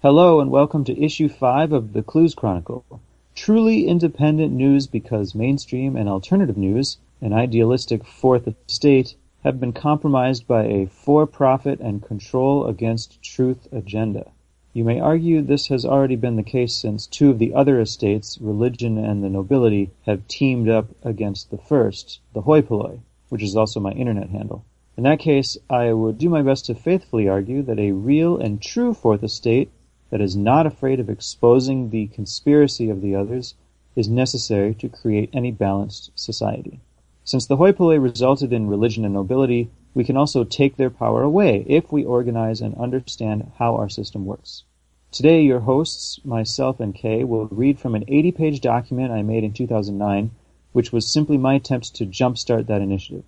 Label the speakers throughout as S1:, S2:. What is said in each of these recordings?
S1: Hello and welcome to issue 5 of the Clues Chronicle. Truly independent news because mainstream and alternative news, an idealistic fourth estate, have been compromised by a for-profit and control against truth agenda. You may argue this has already been the case since two of the other estates, religion and the nobility, have teamed up against the first, the hoi polloi, which is also my internet handle. In that case, I would do my best to faithfully argue that a real and true fourth estate that is not afraid of exposing the conspiracy of the others is necessary to create any balanced society. Since the hoi polloi resulted in religion and nobility, we can also take their power away if we organize and understand how our system works. Today, your hosts, myself and Kay, will read from an 80 page document I made in 2009, which was simply my attempt to jumpstart that initiative.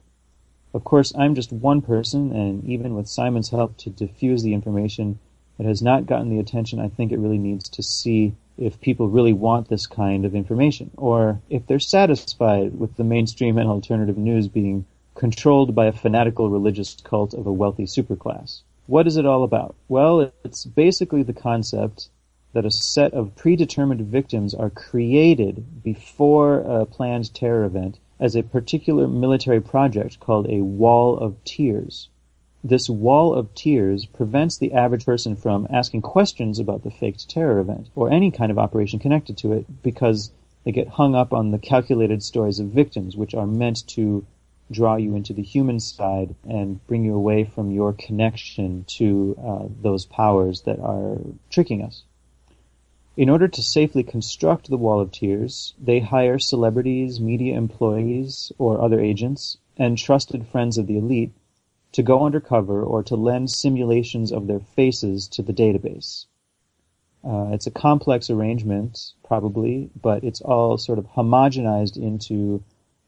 S1: Of course, I'm just one person, and even with Simon's help to diffuse the information, it has not gotten the attention I think it really needs to see if people really want this kind of information, or if they're satisfied with the mainstream and alternative news being controlled by a fanatical religious cult of a wealthy superclass. What is it all about? Well, it's basically the concept that a set of predetermined victims are created before a planned terror event as a particular military project called a wall of tears. This wall of tears prevents the average person from asking questions about the faked terror event or any kind of operation connected to it because they get hung up on the calculated stories of victims, which are meant to draw you into the human side and bring you away from your connection to uh, those powers that are tricking us. In order to safely construct the Wall of Tears, they hire celebrities, media employees, or other agents, and trusted friends of the elite to go undercover or to lend simulations of their faces to the database. Uh, it's a complex arrangement, probably, but it's all sort of homogenized into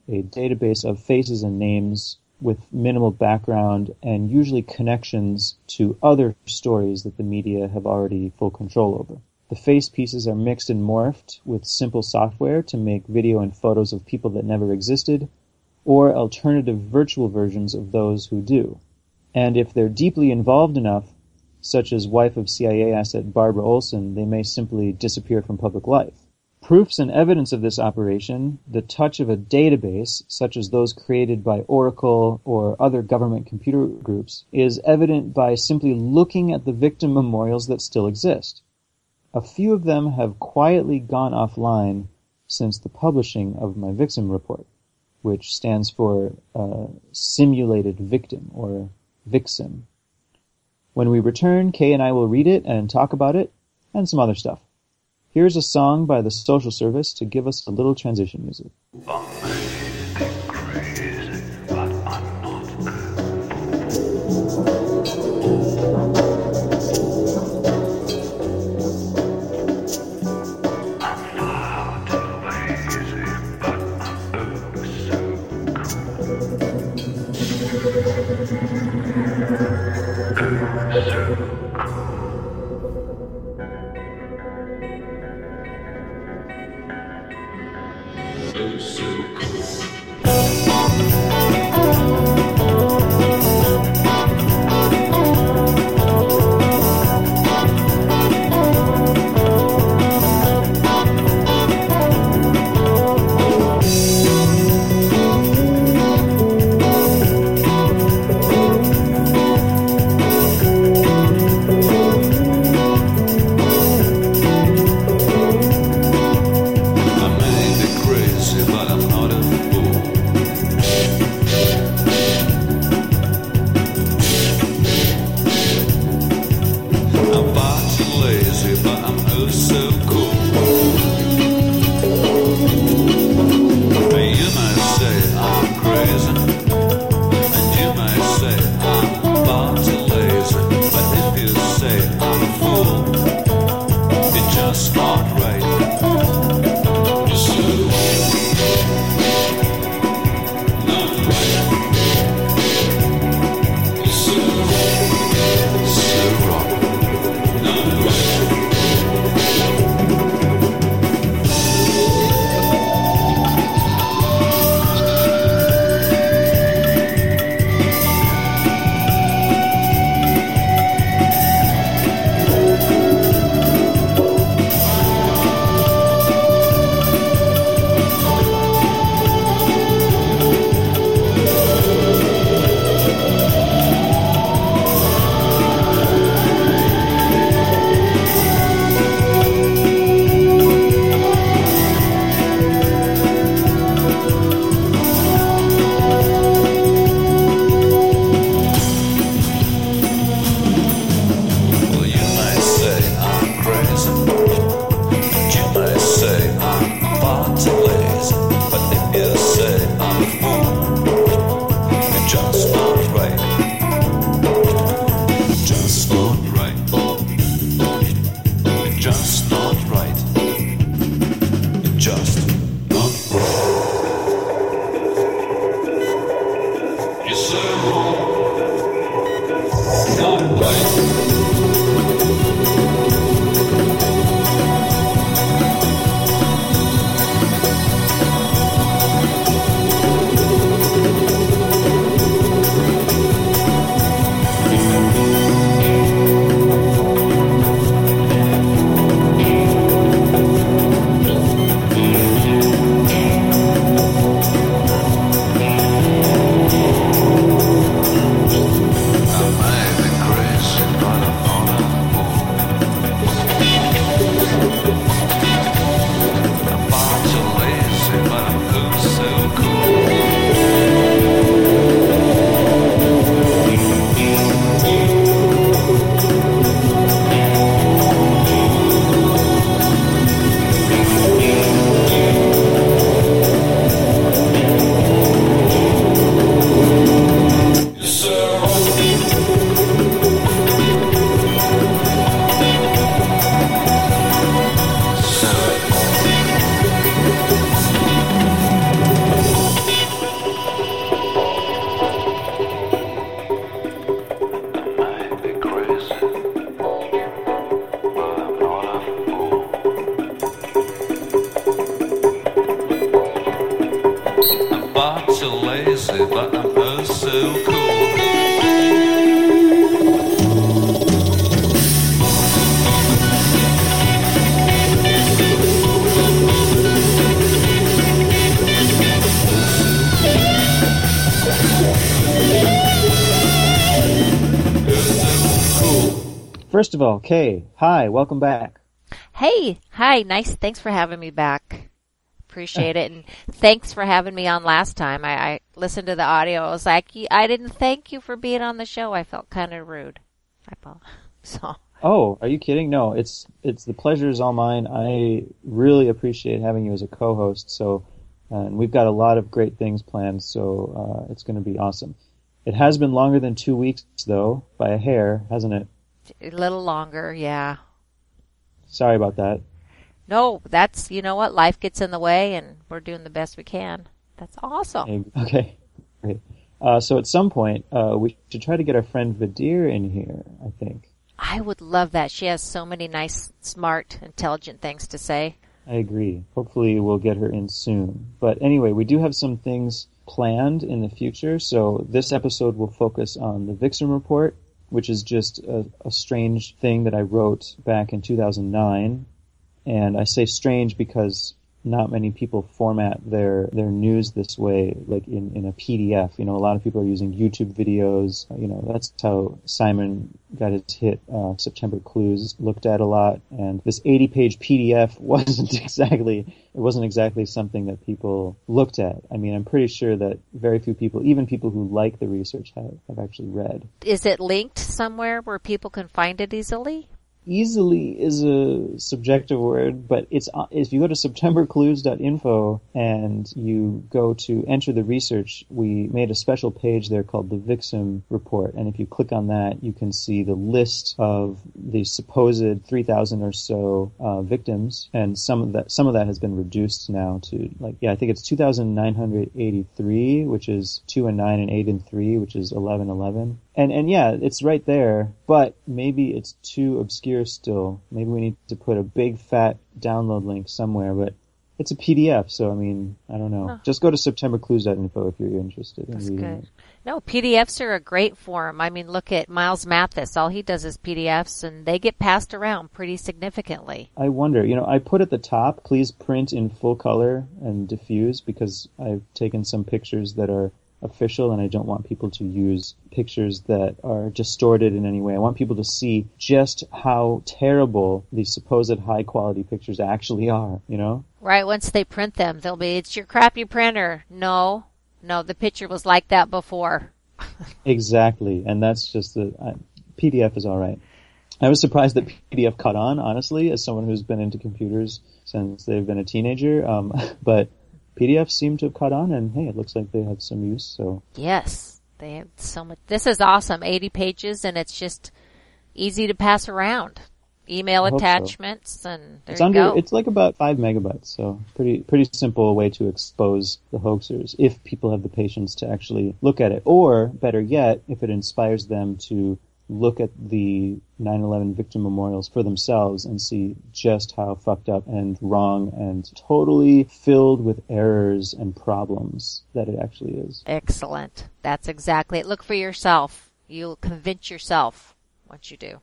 S1: a database of faces and names with minimal background and usually connections to other stories that the media have already full control over. The face pieces are mixed and morphed with simple software to make video and photos of people that never existed, or alternative virtual versions of those who do. And if they're deeply involved enough, such as wife of CIA asset Barbara Olson, they may simply disappear from public life. Proofs and evidence of this operation, the touch of a database, such as those created by Oracle or other government computer groups, is evident by simply looking at the victim memorials that still exist. A few of them have quietly gone offline since the publishing of my Vicsim report which stands for uh, simulated victim or Vicsim. When we return, Kay and I will read it and talk about it and some other stuff. Here's a song by the Social Service to give us a little transition music. First of all, Kay, hi, welcome back.
S2: Hey, hi, nice. Thanks for having me back. Appreciate it, and thanks for having me on last time. I, I listened to the audio. I was like, I didn't thank you for being on the show. I felt kind of rude. I So.
S1: Oh, are you kidding? No, it's it's the pleasure is all mine. I really appreciate having you as a co-host. So, and we've got a lot of great things planned. So uh, it's going to be awesome. It has been longer than two weeks, though, by a hair, hasn't it?
S2: A little longer, yeah.
S1: Sorry about that.
S2: No, that's you know what life gets in the way, and we're doing the best we can. That's awesome.
S1: Okay, great. Uh, so at some point, uh, we should try to get our friend Vadir in here. I think.
S2: I would love that. She has so many nice, smart, intelligent things to say.
S1: I agree. Hopefully, we'll get her in soon. But anyway, we do have some things planned in the future. So this episode will focus on the Vicsim report which is just a, a strange thing that I wrote back in 2009. And I say strange because not many people format their their news this way, like in, in a PDF. You know, a lot of people are using YouTube videos. You know, that's how Simon got his hit. Uh, September Clues looked at a lot, and this 80 page PDF wasn't exactly it wasn't exactly something that people looked at. I mean, I'm pretty sure that very few people, even people who like the research, have have actually read.
S2: Is it linked somewhere where people can find it easily?
S1: Easily is a subjective word, but it's uh, if you go to septemberclues.info and you go to enter the research, we made a special page there called the Vicsim report, and if you click on that, you can see the list of the supposed 3,000 or so uh, victims, and some of that some of that has been reduced now to like yeah, I think it's 2,983, which is two and nine and eight and three, which is 11, 11 and and yeah, it's right there, but maybe it's too obscure still. Maybe we need to put a big fat download link somewhere, but it's a PDF, so I mean, I don't know. Huh. Just go to septemberclues.info if you're interested in
S2: That's
S1: reading
S2: good.
S1: it.
S2: No, PDFs are a great form. I mean, look at Miles Mathis. All he does is PDFs, and they get passed around pretty significantly.
S1: I wonder, you know, I put at the top, please print in full color and diffuse because I've taken some pictures that are official and I don't want people to use pictures that are distorted in any way. I want people to see just how terrible these supposed high quality pictures actually are, you know?
S2: Right, once they print them, they'll be, it's your crappy printer. No, no, the picture was like that before.
S1: exactly, and that's just the, uh, PDF is alright. I was surprised that PDF caught on, honestly, as someone who's been into computers since they've been a teenager. Um, but PDFs seem to have caught on, and hey, it looks like they have some use. So
S2: yes, they have so much. This is awesome, eighty pages, and it's just easy to pass around. Email attachments, so. and there
S1: it's
S2: you
S1: under.
S2: go.
S1: It's like about five megabytes, so pretty pretty simple way to expose the hoaxers if people have the patience to actually look at it, or better yet, if it inspires them to look at the 9/11 victim memorials for themselves and see just how fucked up and wrong and totally filled with errors and problems that it actually is.
S2: Excellent. That's exactly it. Look for yourself. You'll convince yourself once you do.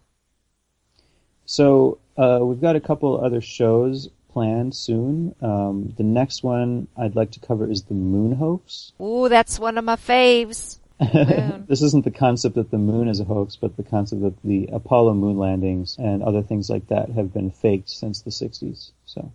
S1: So uh, we've got a couple other shows planned soon. Um, the next one I'd like to cover is the moon hoax.
S2: Ooh, that's one of my faves.
S1: this isn't the concept that the moon is a hoax, but the concept that the Apollo moon landings and other things like that have been faked since the 60s. So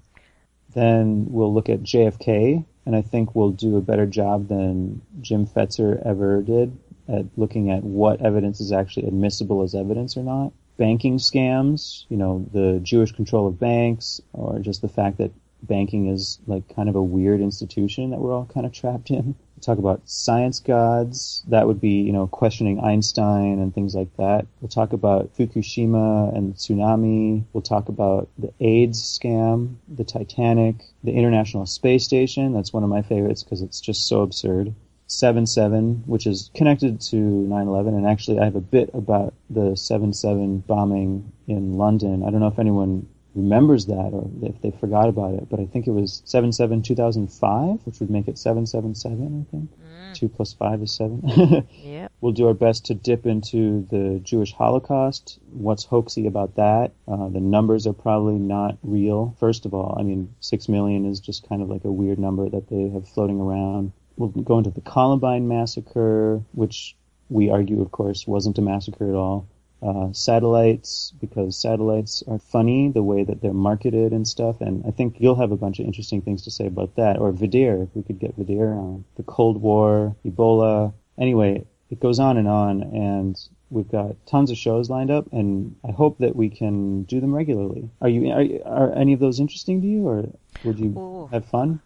S1: then we'll look at JFK, and I think we'll do a better job than Jim Fetzer ever did at looking at what evidence is actually admissible as evidence or not. Banking scams, you know, the Jewish control of banks, or just the fact that banking is like kind of a weird institution that we're all kind of trapped in talk about science gods. That would be, you know, questioning Einstein and things like that. We'll talk about Fukushima and tsunami. We'll talk about the AIDS scam, the Titanic, the International Space Station. That's one of my favorites because it's just so absurd. 7-7, which is connected to 9-11, and actually I have a bit about the 7-7 bombing in London. I don't know if anyone remembers that or if they forgot about it. But I think it was 7 2005, which would make it 777, I think. Mm. 2 plus 5 is 7.
S2: yep.
S1: We'll do our best to dip into the Jewish Holocaust. What's hoaxy about that? Uh, the numbers are probably not real. First of all, I mean, 6 million is just kind of like a weird number that they have floating around. We'll go into the Columbine massacre, which we argue, of course, wasn't a massacre at all uh, satellites because satellites are funny the way that they're marketed and stuff. And I think you'll have a bunch of interesting things to say about that. Or Vidir, if we could get Vidir on the Cold War, Ebola. Anyway, it goes on and on, and we've got tons of shows lined up, and I hope that we can do them regularly. Are you are, are any of those interesting to you, or would you Ooh. have fun?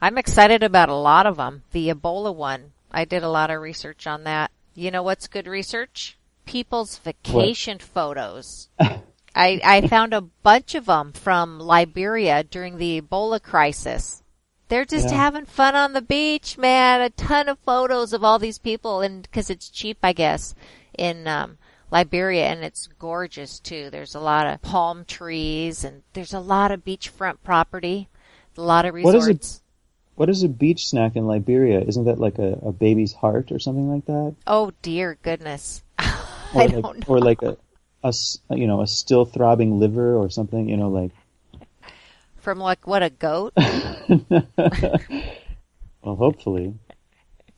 S2: I'm excited about a lot of them. The Ebola one, I did a lot of research on that. You know what's good research? People's vacation what? photos. I, I found a bunch of them from Liberia during the Ebola crisis. They're just yeah. having fun on the beach, man. A ton of photos of all these people, and because it's cheap, I guess, in um, Liberia, and it's gorgeous too. There's a lot of palm trees, and there's a lot of beachfront property, a lot of resorts.
S1: What is, a, what is a beach snack in Liberia? Isn't that like a, a baby's heart or something like that?
S2: Oh dear goodness.
S1: or like, Or like a, a, you know, a still throbbing liver or something, you know, like.
S2: From like what, a goat?
S1: well, hopefully.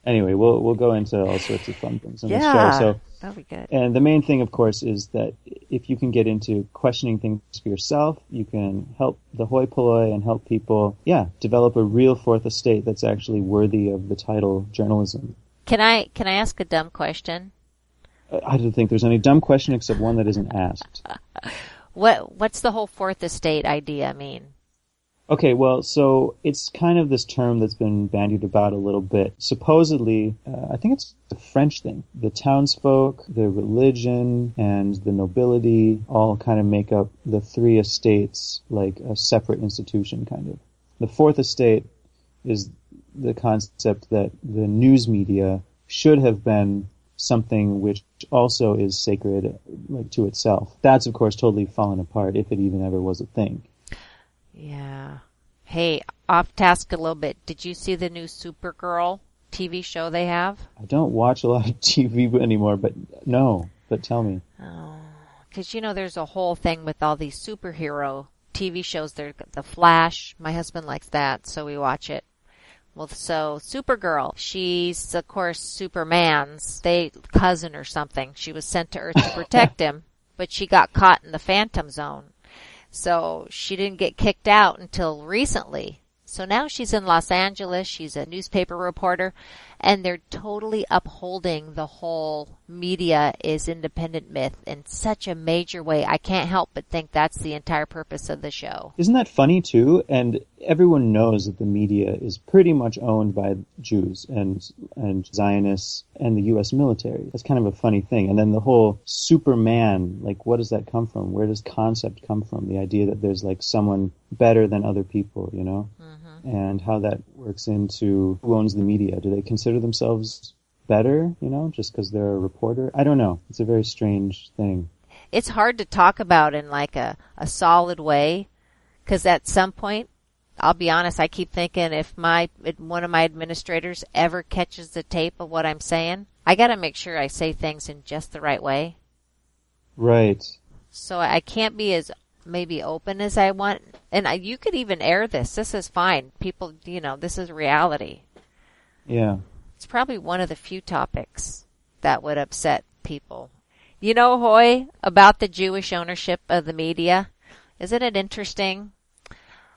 S1: Anyway, we'll we'll go into all sorts of fun things in
S2: yeah,
S1: the show.
S2: So that'll be good.
S1: And the main thing, of course, is that if you can get into questioning things for yourself, you can help the hoi polloi and help people, yeah, develop a real fourth estate that's actually worthy of the title journalism.
S2: Can I can I ask a dumb question?
S1: I don't think there's any dumb question except one that isn't asked.
S2: what What's the whole fourth estate idea mean?
S1: Okay, well, so it's kind of this term that's been bandied about a little bit. Supposedly, uh, I think it's a French thing. The townsfolk, the religion, and the nobility all kind of make up the three estates like a separate institution, kind of. The fourth estate is the concept that the news media should have been something which also is sacred like to itself. That's of course totally fallen apart if it even ever was a thing.
S2: Yeah. Hey, off task a little bit. Did you see the new Supergirl TV show they have?
S1: I don't watch a lot of TV anymore, but no. But tell me.
S2: Oh, because you know there's a whole thing with all these superhero TV shows. There's the Flash. My husband likes that, so we watch it. Well, so Supergirl, she's of course Superman's they cousin or something. She was sent to Earth to protect him, but she got caught in the Phantom Zone. So she didn't get kicked out until recently. So now she's in Los Angeles. She's a newspaper reporter and they're totally upholding the whole media is independent myth in such a major way. I can't help but think that's the entire purpose of the show.
S1: Isn't that funny too? And everyone knows that the media is pretty much owned by Jews and and Zionists and the U.S. military. That's kind of a funny thing. And then the whole Superman, like, what does that come from? Where does concept come from? The idea that there's like someone better than other people, you know? Mm-hmm. And how that works into who owns the media. Do they consider themselves better, you know, just because they're a reporter. I don't know. It's a very strange thing.
S2: It's hard to talk about in like a, a solid way because at some point, I'll be honest, I keep thinking if my one of my administrators ever catches the tape of what I'm saying, I got to make sure I say things in just the right way.
S1: Right.
S2: So I can't be as maybe open as I want. And I, you could even air this. This is fine. People, you know, this is reality.
S1: Yeah.
S2: It's probably one of the few topics that would upset people. You know, Hoy, about the Jewish ownership of the media? Isn't it interesting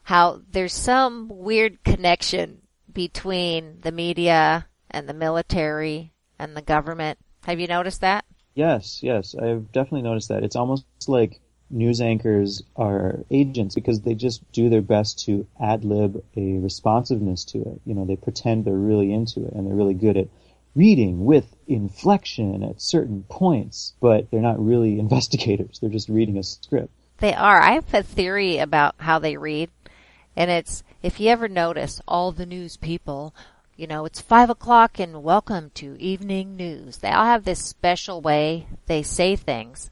S2: how there's some weird connection between the media and the military and the government? Have you noticed that?
S1: Yes, yes. I've definitely noticed that. It's almost like news anchors are agents because they just do their best to ad lib a responsiveness to it. You know, they pretend they're really into it and they're really good at reading with inflection at certain points, but they're not really investigators. They're just reading a script.
S2: They are. I have a theory about how they read, and it's if you ever notice all the news people, you know, it's five o'clock and welcome to evening news. They all have this special way they say things.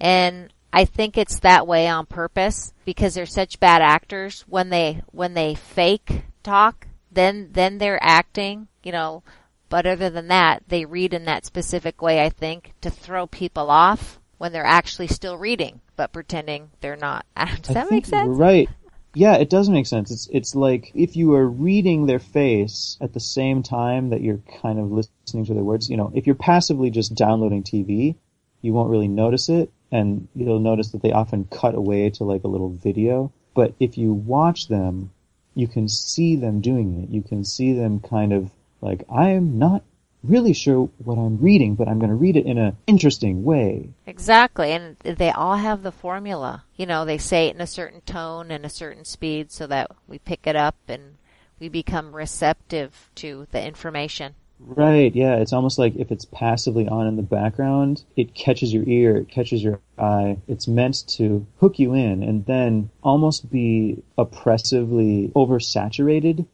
S2: And I think it's that way on purpose because they're such bad actors. When they when they fake talk, then then they're acting, you know. But other than that, they read in that specific way. I think to throw people off when they're actually still reading, but pretending they're not. Does that make sense?
S1: Right. Yeah, it does make sense. It's it's like if you are reading their face at the same time that you're kind of listening to their words. You know, if you're passively just downloading TV, you won't really notice it and you'll notice that they often cut away to like a little video. But if you watch them, you can see them doing it. You can see them kind of like, I'm not really sure what I'm reading, but I'm going to read it in an interesting way.
S2: Exactly. And they all have the formula. You know, they say it in a certain tone and a certain speed so that we pick it up and we become receptive to the information.
S1: Right, yeah. It's almost like if it's passively on in the background, it catches your ear, it catches your eye. It's meant to hook you in and then almost be oppressively oversaturated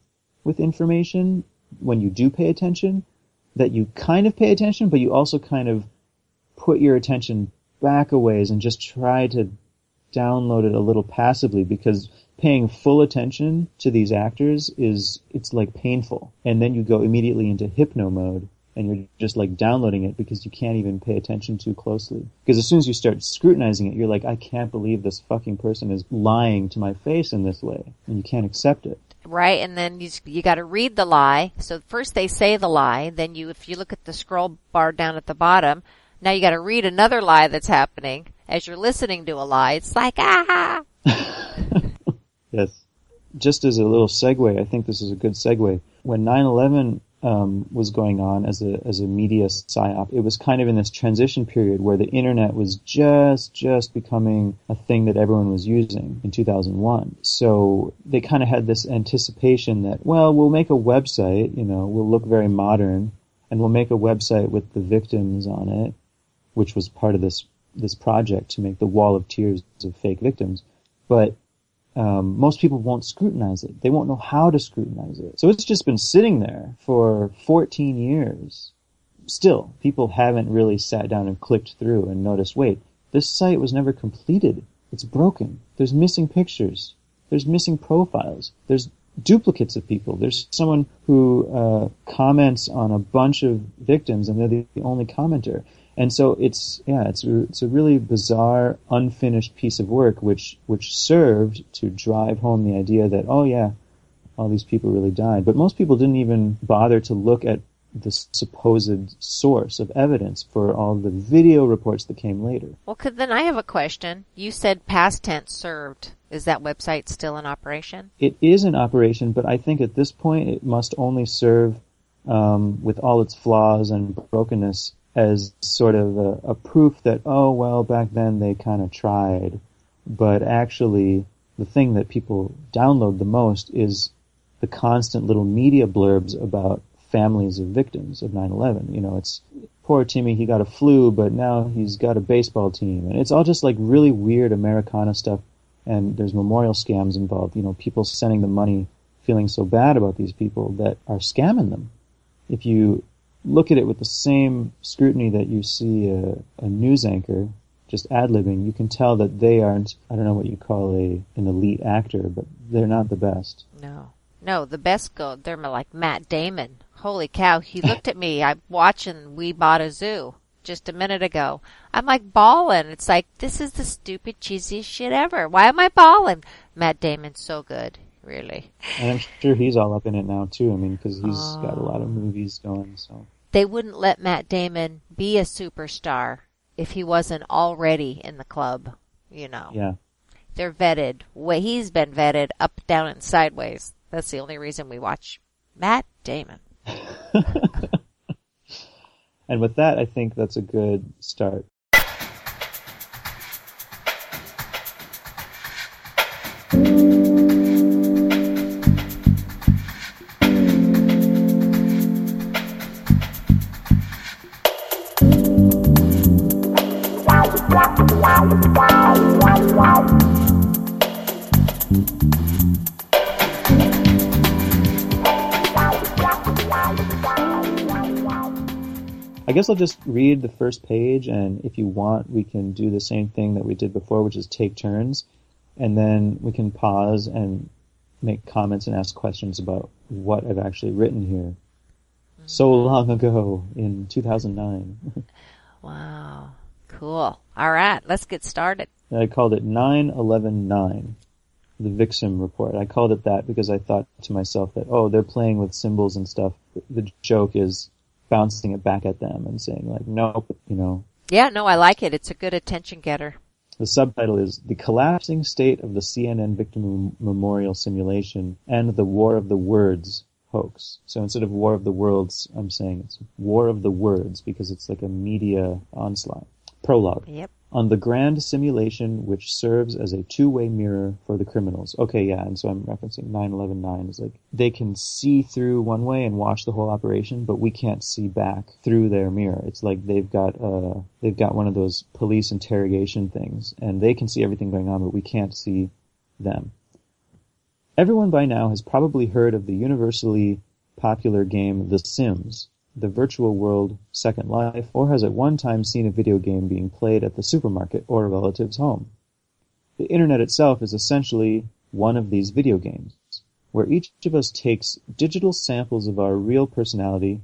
S1: with information when you do pay attention. That you kind of pay attention, but you also kind of put your attention back a ways and just try to download it a little passively because paying full attention to these actors is it's like painful. And then you go immediately into hypno mode and you're just like downloading it because you can't even pay attention too closely. Because as soon as you start scrutinizing it you're like i can't believe this fucking person is lying to my face in this way and you can't accept it.
S2: Right and then you, you got to read the lie. So first they say the lie then you if you look at the scroll bar down at the bottom now you got to read another lie that's happening. As you're listening to a lie it's like ah
S1: Yes. Just as a little segue, I think this is a good segue. When 9/11 um, was going on as a as a media psyop, it was kind of in this transition period where the internet was just just becoming a thing that everyone was using in 2001. So they kind of had this anticipation that well, we'll make a website, you know, we'll look very modern, and we'll make a website with the victims on it, which was part of this this project to make the wall of tears of fake victims. But um, most people won't scrutinize it. They won't know how to scrutinize it. So it's just been sitting there for 14 years. Still, people haven't really sat down and clicked through and noticed, wait, this site was never completed. It's broken. There's missing pictures. There's missing profiles. There's duplicates of people. There's someone who uh, comments on a bunch of victims and they're the only commenter. And so it's yeah, it's it's a really bizarre, unfinished piece of work, which which served to drive home the idea that oh yeah, all these people really died. But most people didn't even bother to look at the supposed source of evidence for all the video reports that came later.
S2: Well, then I have a question. You said past tense served. Is that website still in operation?
S1: It is in operation, but I think at this point it must only serve, um, with all its flaws and brokenness, as sort of a, a proof that, oh, well, back then they kind of tried. But actually, the thing that people download the most is the constant little media blurbs about families of victims of 9-11. You know, it's poor Timmy, he got a flu, but now he's got a baseball team. And it's all just like really weird Americana stuff. And there's memorial scams involved. You know, people sending them money feeling so bad about these people that are scamming them. If you look at it with the same scrutiny that you see a, a news anchor just ad libbing, you can tell that they aren't. I don't know what you call a an elite actor, but they're not the best.
S2: No, no, the best go. They're like Matt Damon. Holy cow! He looked at me. I'm watching We Bought a Zoo just a minute ago. I'm like bawling. It's like this is the stupid cheesiest shit ever. Why am I bawling? Matt Damon's so good, really.
S1: And I'm sure he's all up in it now too. I mean, because he's oh. got a lot of oh. movies going. So
S2: they wouldn't let Matt Damon be a superstar if he wasn't already in the club, you know.
S1: Yeah.
S2: They're vetted. Way he's been vetted up, down, and sideways. That's the only reason we watch Matt Damon.
S1: and with that, I think that's a good start. I guess I'll just read the first page, and if you want, we can do the same thing that we did before, which is take turns, and then we can pause and make comments and ask questions about what I've actually written here. So mm. long ago in 2009.
S2: wow. Cool. All right, let's get started.
S1: I called it 911-9, the Vicsim report. I called it that because I thought to myself that, oh, they're playing with symbols and stuff. The joke is bouncing it back at them and saying like, nope, you know.
S2: Yeah, no, I like it. It's a good attention getter.
S1: The subtitle is The Collapsing State of the CNN Victim Memorial Simulation and the War of the Words Hoax. So instead of War of the Worlds, I'm saying it's War of the Words because it's like a media onslaught. Prologue.
S2: Yep
S1: on the grand simulation which serves as a two-way mirror for the criminals. Okay, yeah, and so I'm referencing 911-9 is like they can see through one way and watch the whole operation, but we can't see back through their mirror. It's like they've got uh they've got one of those police interrogation things and they can see everything going on, but we can't see them. Everyone by now has probably heard of the universally popular game The Sims the virtual world Second Life, or has at one time seen a video game being played at the supermarket or a relative's home. The internet itself is essentially one of these video games, where each of us takes digital samples of our real personality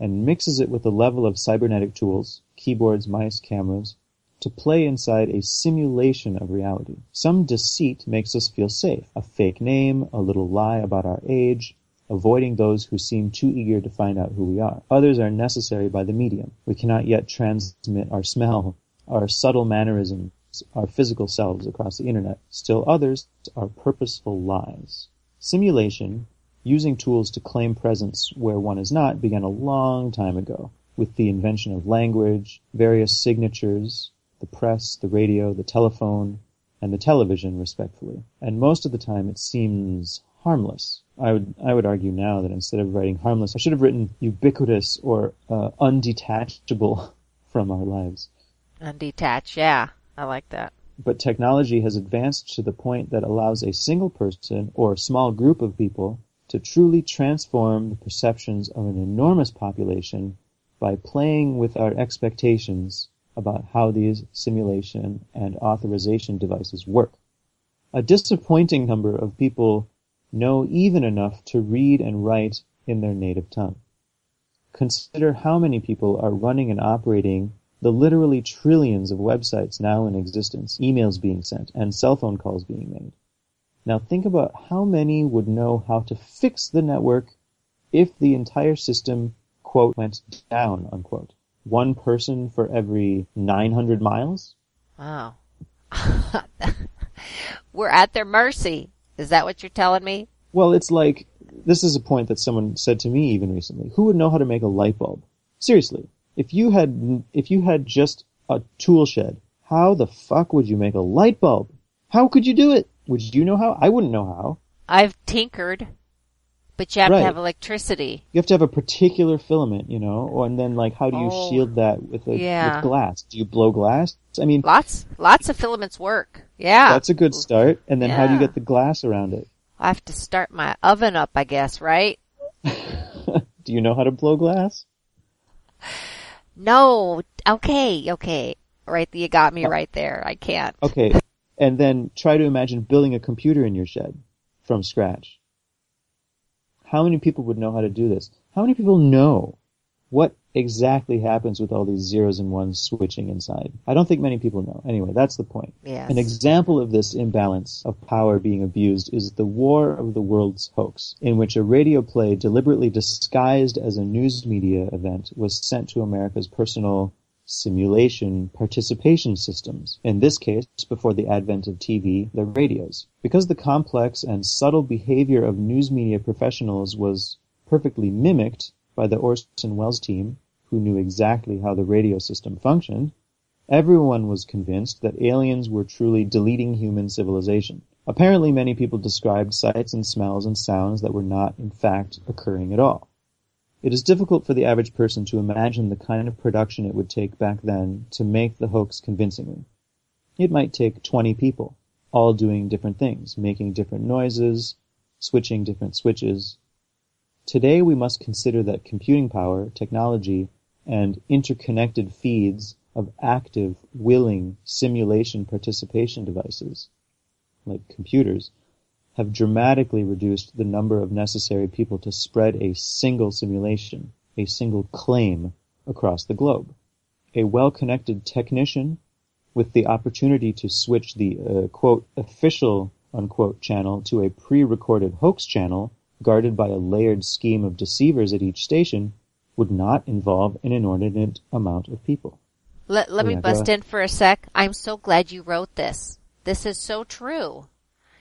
S1: and mixes it with a level of cybernetic tools, keyboards, mice, cameras, to play inside a simulation of reality. Some deceit makes us feel safe. A fake name, a little lie about our age, avoiding those who seem too eager to find out who we are. Others are necessary by the medium. We cannot yet transmit our smell, our subtle mannerisms, our physical selves across the internet. Still others are purposeful lies. Simulation, using tools to claim presence where one is not, began a long time ago with the invention of language, various signatures, the press, the radio, the telephone, and the television, respectfully. And most of the time it seems harmless. I would I would argue now that instead of writing harmless, I should have written ubiquitous or uh, undetachable from our lives.
S2: Undetached, yeah, I like that.
S1: But technology has advanced to the point that allows a single person or a small group of people to truly transform the perceptions of an enormous population by playing with our expectations about how these simulation and authorization devices work. A disappointing number of people know even enough to read and write in their native tongue. Consider how many people are running and operating the literally trillions of websites now in existence, emails being sent, and cell phone calls being made. Now think about how many would know how to fix the network if the entire system, quote, went down, unquote. One person for every 900 miles?
S2: Wow. We're at their mercy. Is that what you're telling me?
S1: Well, it's like, this is a point that someone said to me even recently. Who would know how to make a light bulb? Seriously. If you had, if you had just a tool shed, how the fuck would you make a light bulb? How could you do it? Would you know how? I wouldn't know how.
S2: I've tinkered, but you have right. to have electricity.
S1: You have to have a particular filament, you know, and then like, how do you oh, shield that with, a, yeah. with glass? Do you blow glass? I mean,
S2: lots, lots of filaments work. Yeah.
S1: That's a good start. And then yeah. how do you get the glass around it?
S2: I have to start my oven up, I guess, right?
S1: do you know how to blow glass?
S2: no, okay, okay. Right, you got me oh. right there. I can't.
S1: Okay, and then try to imagine building a computer in your shed from scratch. How many people would know how to do this? How many people know what exactly happens with all these zeros and ones switching inside? I don't think many people know. Anyway, that's the point.
S2: Yes.
S1: An example of this imbalance of power being abused is the War of the Worlds hoax, in which a radio play deliberately disguised as a news media event was sent to America's personal simulation participation systems. In this case, before the advent of TV, the radios. Because the complex and subtle behavior of news media professionals was perfectly mimicked by the Orson Welles team, who knew exactly how the radio system functioned, everyone was convinced that aliens were truly deleting human civilization. Apparently many people described sights and smells and sounds that were not in fact occurring at all. It is difficult for the average person to imagine the kind of production it would take back then to make the hoax convincingly. It might take 20 people, all doing different things, making different noises, switching different switches. Today we must consider that computing power, technology, and interconnected feeds of active, willing simulation participation devices, like computers, have dramatically reduced the number of necessary people to spread a single simulation, a single claim across the globe. A well-connected technician with the opportunity to switch the uh, quote official unquote channel to a pre-recorded hoax channel guarded by a layered scheme of deceivers at each station would not involve an inordinate amount of people.
S2: Let, let me bust in for a sec. I'm so glad you wrote this. This is so true.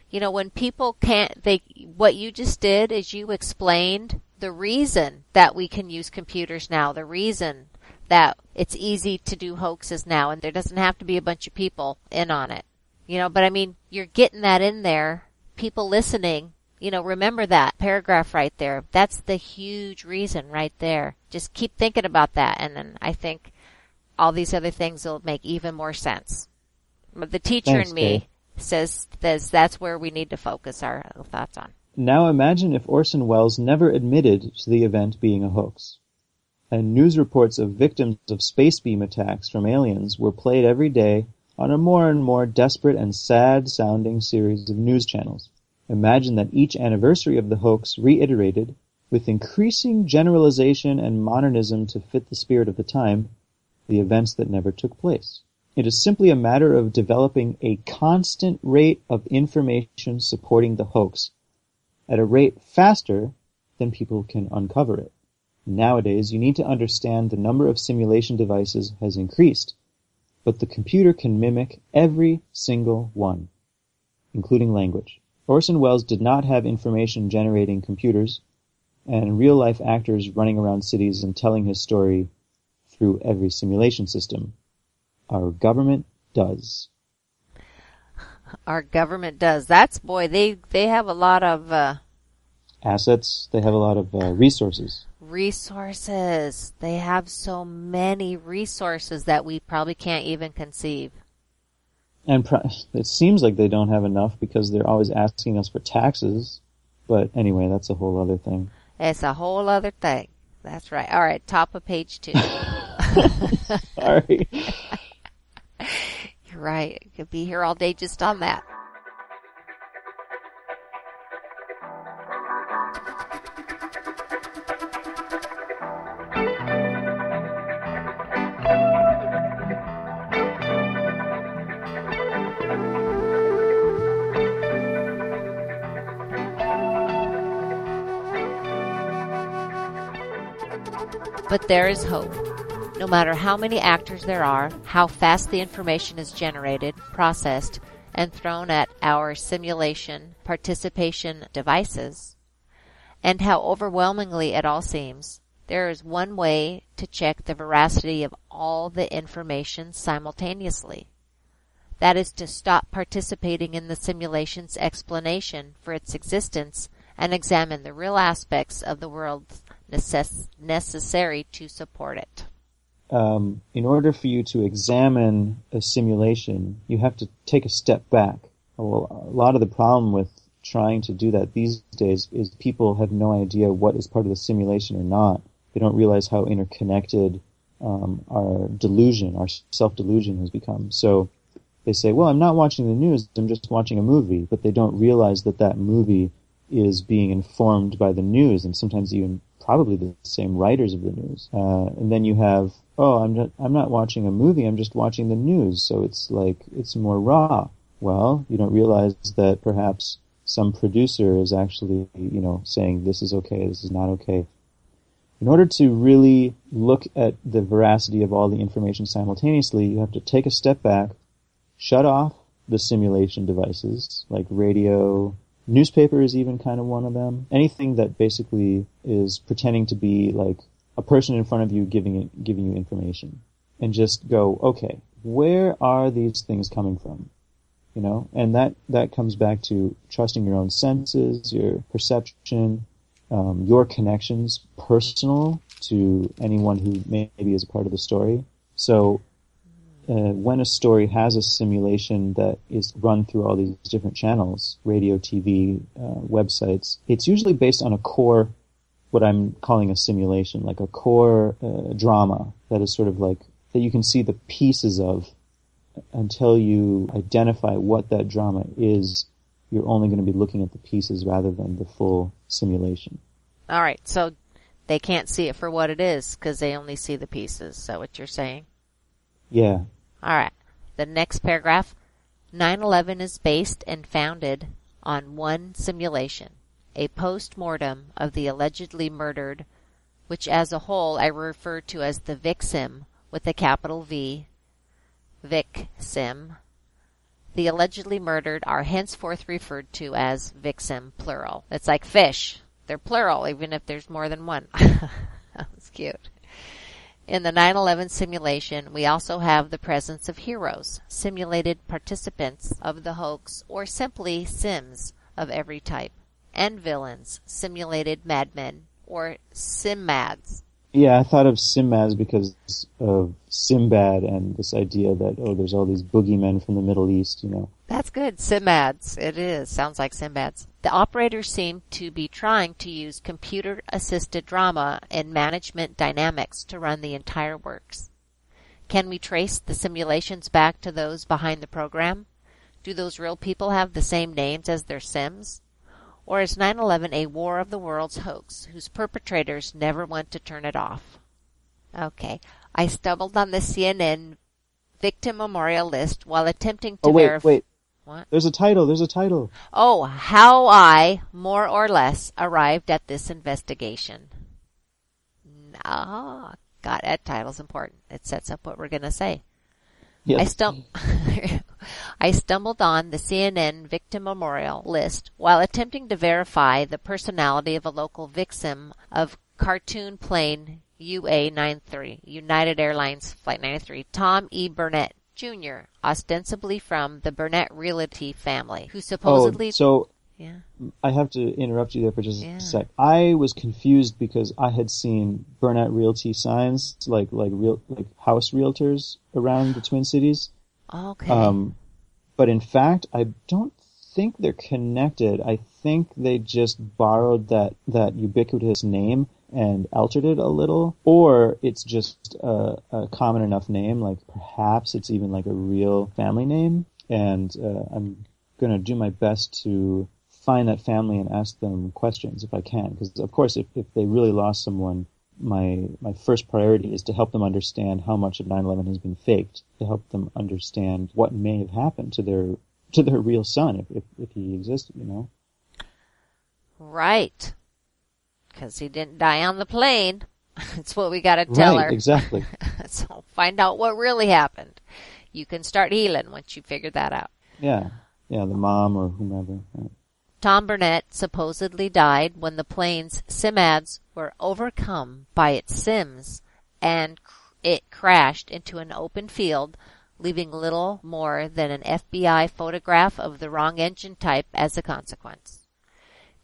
S2: You know, when people can't, they, what you just did is you explained the reason that we can use computers now, the reason that it's easy to do hoaxes now and there doesn't have to be a bunch of people in on it. You know, but I mean, you're getting that in there. People listening, you know, remember that paragraph right there. That's the huge reason right there. Just keep thinking about that and then I think all these other things will make even more sense. But the teacher
S1: Thanks,
S2: in me. Says, says that's where we need to focus our thoughts on.
S1: Now imagine if Orson Welles never admitted to the event being a hoax. And news reports of victims of space beam attacks from aliens were played every day on a more and more desperate and sad sounding series of news channels. Imagine that each anniversary of the hoax reiterated, with increasing generalization and modernism to fit the spirit of the time, the events that never took place. It is simply a matter of developing a constant rate of information supporting the hoax at a rate faster than people can uncover it. Nowadays, you need to understand the number of simulation devices has increased, but the computer can mimic every single one, including language. Orson Welles did not have information generating computers and real life actors running around cities and telling his story through every simulation system. Our government does.
S2: Our government does. That's boy, they, they have a lot of, uh,
S1: Assets, they have a lot of uh, resources.
S2: resources. They have so many resources that we probably can't even conceive.
S1: And pro- it seems like they don't have enough because they're always asking us for taxes. But anyway, that's a whole other thing.
S2: It's a whole other thing. That's right. All right, top of page two.
S1: Sorry.
S2: You're right. Could be here all day just on that. But there is hope. No matter how many actors there are, how fast the information is generated, processed, and thrown at our simulation participation devices, and how overwhelmingly it all seems, there is one way to check the veracity of all the information simultaneously. That is to stop participating in the simulation's explanation for its existence and examine the real aspects of the world necess- necessary to support it.
S1: Um, in order for you to examine a simulation, you have to take a step back. Well, a lot of the problem with trying to do that these days is people have no idea what is part of the simulation or not. They don't realize how interconnected um, our delusion, our self delusion has become. So they say, well, I'm not watching the news, I'm just watching a movie, but they don't realize that that movie is being informed by the news and sometimes even probably the same writers of the news. Uh, and then you have, oh, I'm not, I'm not watching a movie, I'm just watching the news, so it's like, it's more raw. Well, you don't realize that perhaps some producer is actually, you know, saying this is okay, this is not okay. In order to really look at the veracity of all the information simultaneously, you have to take a step back, shut off the simulation devices like radio, newspaper is even kind of one of them. Anything that basically is pretending to be like a person in front of you giving it, giving you information, and just go, okay, where are these things coming from? You know, and that that comes back to trusting your own senses, your perception, um, your connections, personal to anyone who maybe is a part of the story. So uh, when a story has a simulation that is run through all these different channels, radio, TV, uh, websites, it's usually based on a core, what I'm calling a simulation, like a core uh, drama that is sort of like, that you can see the pieces of until you identify what that drama is, you're only going to be looking at the pieces rather than the full simulation.
S2: All right, so they can't see it for what it is because they only see the pieces. Is that what you're saying?
S1: Yeah.
S2: All right. The next paragraph 9 11 is based and founded on one simulation, a post mortem of the allegedly murdered, which as a whole I refer to as the VICSIM with a capital V, VICSIM. The allegedly murdered are henceforth referred to as VICSIM plural. It's like fish. They're plural, even if there's more than one. That's cute. In the 9-11 simulation, we also have the presence of heroes, simulated participants of the hoax, or simply sims of every type, and villains, simulated madmen, or simmads.
S1: Yeah, I thought of Simmads because of Simbad and this idea that, oh, there's all these boogeymen from the Middle East, you know.
S2: That's good. Simmads. It is. Sounds like Sinbads. The operators seem to be trying to use computer assisted drama and management dynamics to run the entire works. Can we trace the simulations back to those behind the program? Do those real people have the same names as their Sims? Or is 9 11 a War of the Worlds hoax whose perpetrators never want to turn it off? Okay. I stumbled on the CNN victim memorial list while attempting to
S1: oh, wait,
S2: verify.
S1: wait.
S2: What?
S1: There's a title. There's a title.
S2: Oh, how I, more or less, arrived at this investigation. Ah, got that title's important. It sets up what we're going to say.
S1: Yes.
S2: I, stum- I stumbled on the CNN victim memorial list while attempting to verify the personality of a local victim of cartoon plane UA93, United Airlines Flight 93, Tom E. Burnett Jr., ostensibly from the Burnet Realty family, who oh, supposedly.
S1: Oh, so
S2: yeah.
S1: I have to interrupt you there for just
S2: Yeah.
S1: a sec. I was confused because I had seen Burnet Realty signs, like like real like house realtors around the Twin Cities.
S2: Okay.
S1: Um, but in fact, I don't think they're connected. I think they just borrowed that that ubiquitous name and altered it a little, or it's just a, a common enough name. Like perhaps it's even like a real family name. And uh, I'm gonna do my best to find that family and ask them questions if I can, because of course, if if they really lost someone. My my first priority is to help them understand how much of 9/11 has been faked, to help them understand what may have happened to their to their real son if if, if he existed, you know.
S2: right. Because he didn't die on the plane. That's what we got to tell
S1: right,
S2: her.
S1: exactly.
S2: so find out what really happened. You can start healing once you figure that out.
S1: Yeah, yeah, the mom or whomever. Right.
S2: Tom Burnett supposedly died when the plane's SIMADs were overcome by its SIMs and cr- it crashed into an open field, leaving little more than an FBI photograph of the wrong engine type as a consequence.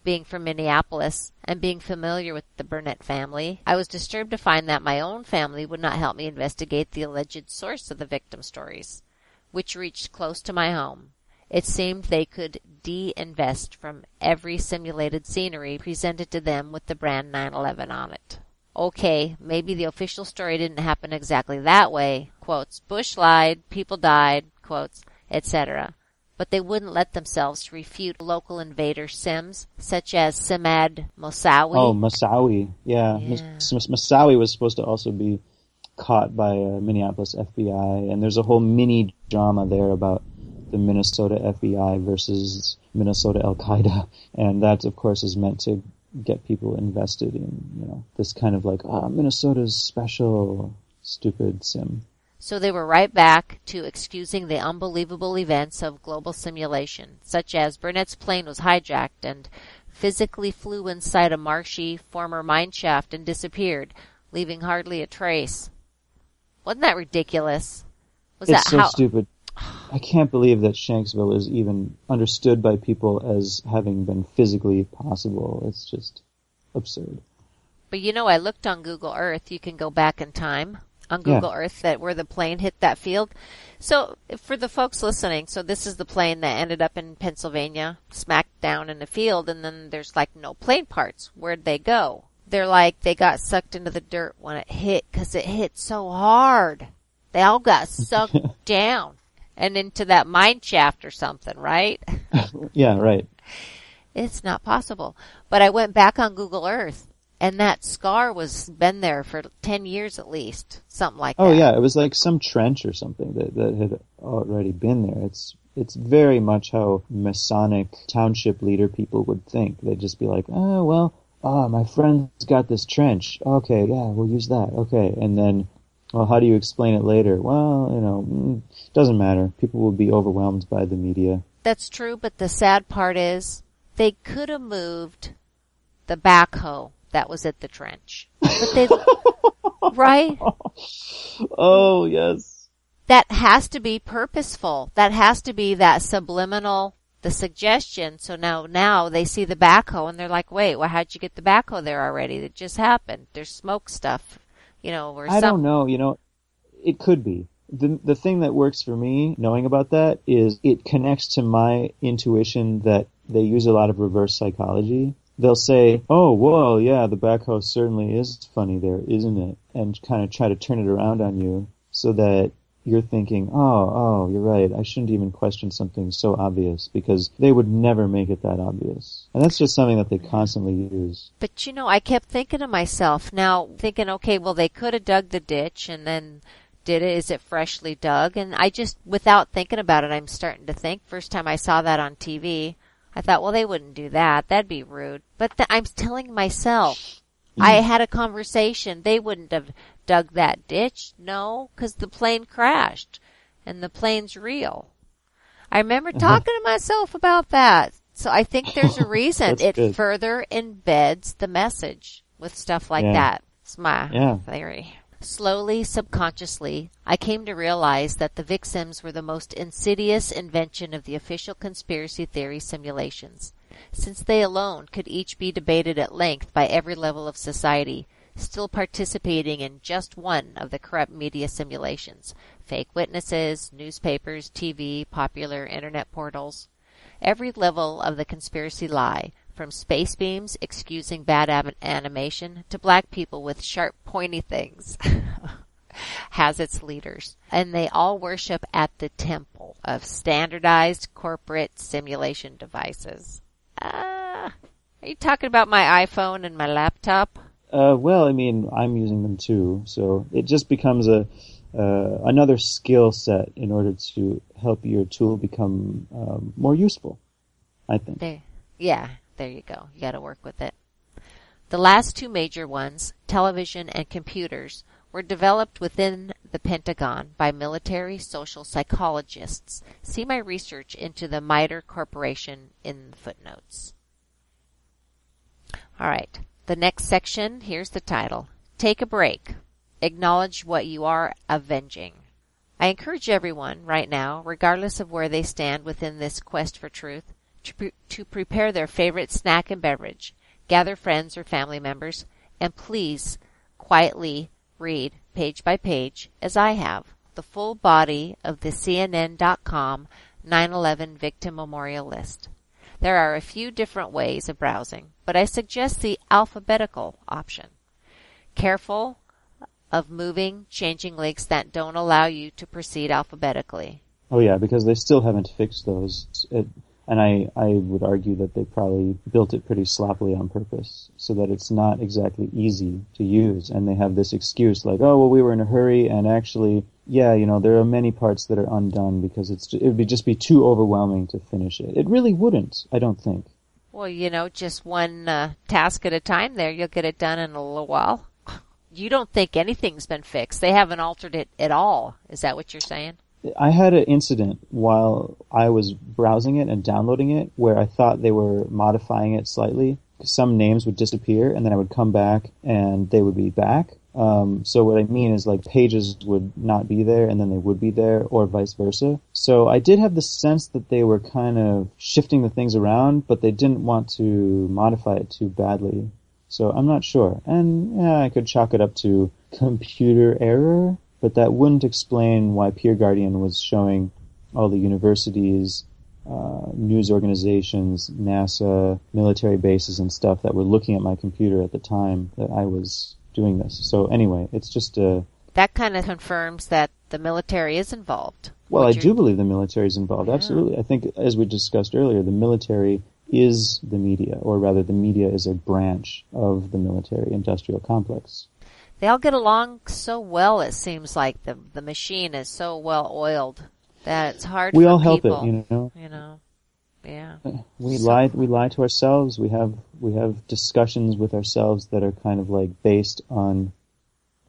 S2: Being from Minneapolis and being familiar with the Burnett family, I was disturbed to find that my own family would not help me investigate the alleged source of the victim stories, which reached close to my home. It seemed they could de-invest from every simulated scenery presented to them with the brand 911 on it. Okay, maybe the official story didn't happen exactly that way, quotes, Bush lied, people died, quotes, etc. But they wouldn't let themselves refute local invader Sims, such as Simad Moussaoui.
S1: Oh, Moussaoui. Yeah.
S2: Yeah.
S1: Moussaoui was supposed to also be caught by uh, Minneapolis FBI, and there's a whole mini drama there about the Minnesota FBI versus Minnesota Al Qaeda, and that, of course, is meant to get people invested in, you know, this kind of like, ah, Minnesota's special, stupid sim.
S2: So they were right back to excusing the unbelievable events of global simulation, such as Burnett's plane was hijacked and physically flew inside a marshy former mine shaft and disappeared, leaving hardly a trace. Wasn't that ridiculous? Was
S1: it's
S2: that
S1: so
S2: how
S1: stupid. I can't believe that Shanksville is even understood by people as having been physically possible. It's just absurd.
S2: But you know, I looked on Google Earth. You can go back in time on
S1: Yeah.
S2: Google Earth that where the plane hit that field. So for the folks listening, so this is the plane that ended up in Pennsylvania, smacked down in the field, and then there's like no plane parts. Where'd they go? They're like they got sucked into the dirt when it hit because it hit so hard. They all got sucked down and into that mine shaft or something, right?
S1: Yeah, right.
S2: It's not possible. But I went back on Google Earth and that scar was been there for 10 years at least. Something like
S1: Oh
S2: that.
S1: Oh yeah, it was like some trench or something that, that had already been there. It's it's very much how Masonic township leader people would think. They'd just be like, oh well, ah, my friend's got this trench. Okay, yeah, we'll use that. Okay, and then, well, how do you explain it later? Well, you know, mm, doesn't matter. People will be overwhelmed by the media.
S2: That's true, but the sad part is they could have moved the backhoe that was at the trench. But they, right?
S1: Oh yes.
S2: That has to be purposeful. That has to be that subliminal, the suggestion. So now, now they see the backhoe and they're like, wait, well, how'd you get the backhoe there already? It just happened. There's smoke stuff, you know, or
S1: I
S2: some,
S1: don't know. You know, it could be. The the thing that works for me, knowing about that, is it connects to my intuition that they use a lot of reverse psychology. They'll say, "Oh, well, yeah, the backhoe certainly is funny there, isn't it?" and kind of try to turn it around on you so that you're thinking, "Oh, oh, you're right. I shouldn't even question something so obvious because they would never make it that obvious." And that's just something that they constantly use.
S2: But you know, I kept thinking to myself, now thinking, okay, well, they could have dug the ditch and then did it. Is it freshly dug? And I just, without thinking about it, I'm starting to think. First time I saw that on TV, I thought, well, they wouldn't do that. That'd be rude. But th- I'm telling myself, I mm-hmm. had a conversation. They wouldn't have dug that ditch. No, because the plane crashed and the plane's real. I remember uh-huh. talking to myself about that. So I think there's a reason it
S1: good.
S2: further embeds the message with stuff like
S1: Yeah.
S2: that. It's my
S1: Yeah.
S2: theory. Slowly, subconsciously, I came to realize that the Vicsims were the most insidious invention of the official conspiracy theory simulations, since they alone could each be debated at length by every level of society, still participating in just one of the corrupt media simulations fake witnesses, newspapers, TV, popular internet portals. Every level of the conspiracy lie, from space beams excusing bad animation to black people with sharp, pointy things, has its leaders. And they all worship at the temple of standardized corporate simulation devices. Ah, are you talking about my iPhone and my laptop?
S1: Uh, well, I mean, I'm using them too, so it just becomes a uh, another skill set in order to help your tool become um, more useful. I think.
S2: There, yeah, there you go. You got to work with it. The last two major ones, television and computers, were developed within the Pentagon by military social psychologists. See my research into the MITRE Corporation in the footnotes. All right. The next section, here's the title. Take a break. Acknowledge what you are avenging. I encourage everyone right now, regardless of where they stand within this quest for truth, to, pre- to prepare their favorite snack and beverage, gather friends or family members, and please quietly read page by page, as I have, the full body of the CNN.com 9/11 victim memorial list. There are a few different ways of browsing, but I suggest the alphabetical option. careful of moving, changing links that don't allow you to proceed alphabetically.
S1: Oh yeah, because they still haven't fixed those. It, and I, I would argue that they probably built it pretty sloppily on purpose so that it's not exactly easy to use. And they have this excuse like, oh, well, we were in a hurry and actually, yeah, you know, there are many parts that are undone because it's, it would be just be too overwhelming to finish it. It really wouldn't, I don't think.
S2: Well, you know, just one uh, task at a time there, you'll get it done in a little while. You don't think anything's been fixed. They haven't altered it at all. Is that what you're saying?
S1: I had an incident while I was browsing it and downloading it where I thought they were modifying it slightly. Some names would disappear and then I would come back and they would be back. Um, so what I mean is like pages would not be there and then they would be there or vice versa. So I did have the sense that they were kind of shifting the things around, but they didn't want to modify it too badly. So I'm not sure. And yeah, I could chalk it up to computer error but that wouldn't explain why Peer Guardian was showing all the universities, uh, news organizations, NASA, military bases and stuff that were looking at my computer at the time that I was doing this. So anyway, it's just a...
S2: That kind of confirms that the military is involved.
S1: Well, I do believe the military is involved. Yeah. Absolutely. I think, as we discussed earlier, the military is the media, or rather the media is a branch of the military industrial complex
S2: they all get along so well. It seems like the the machine is so well oiled that it's hard.
S1: We all
S2: people,
S1: help it, you know.
S2: You know, yeah.
S1: We so. lie. We lie to ourselves. We have we have discussions with ourselves that are kind of like based on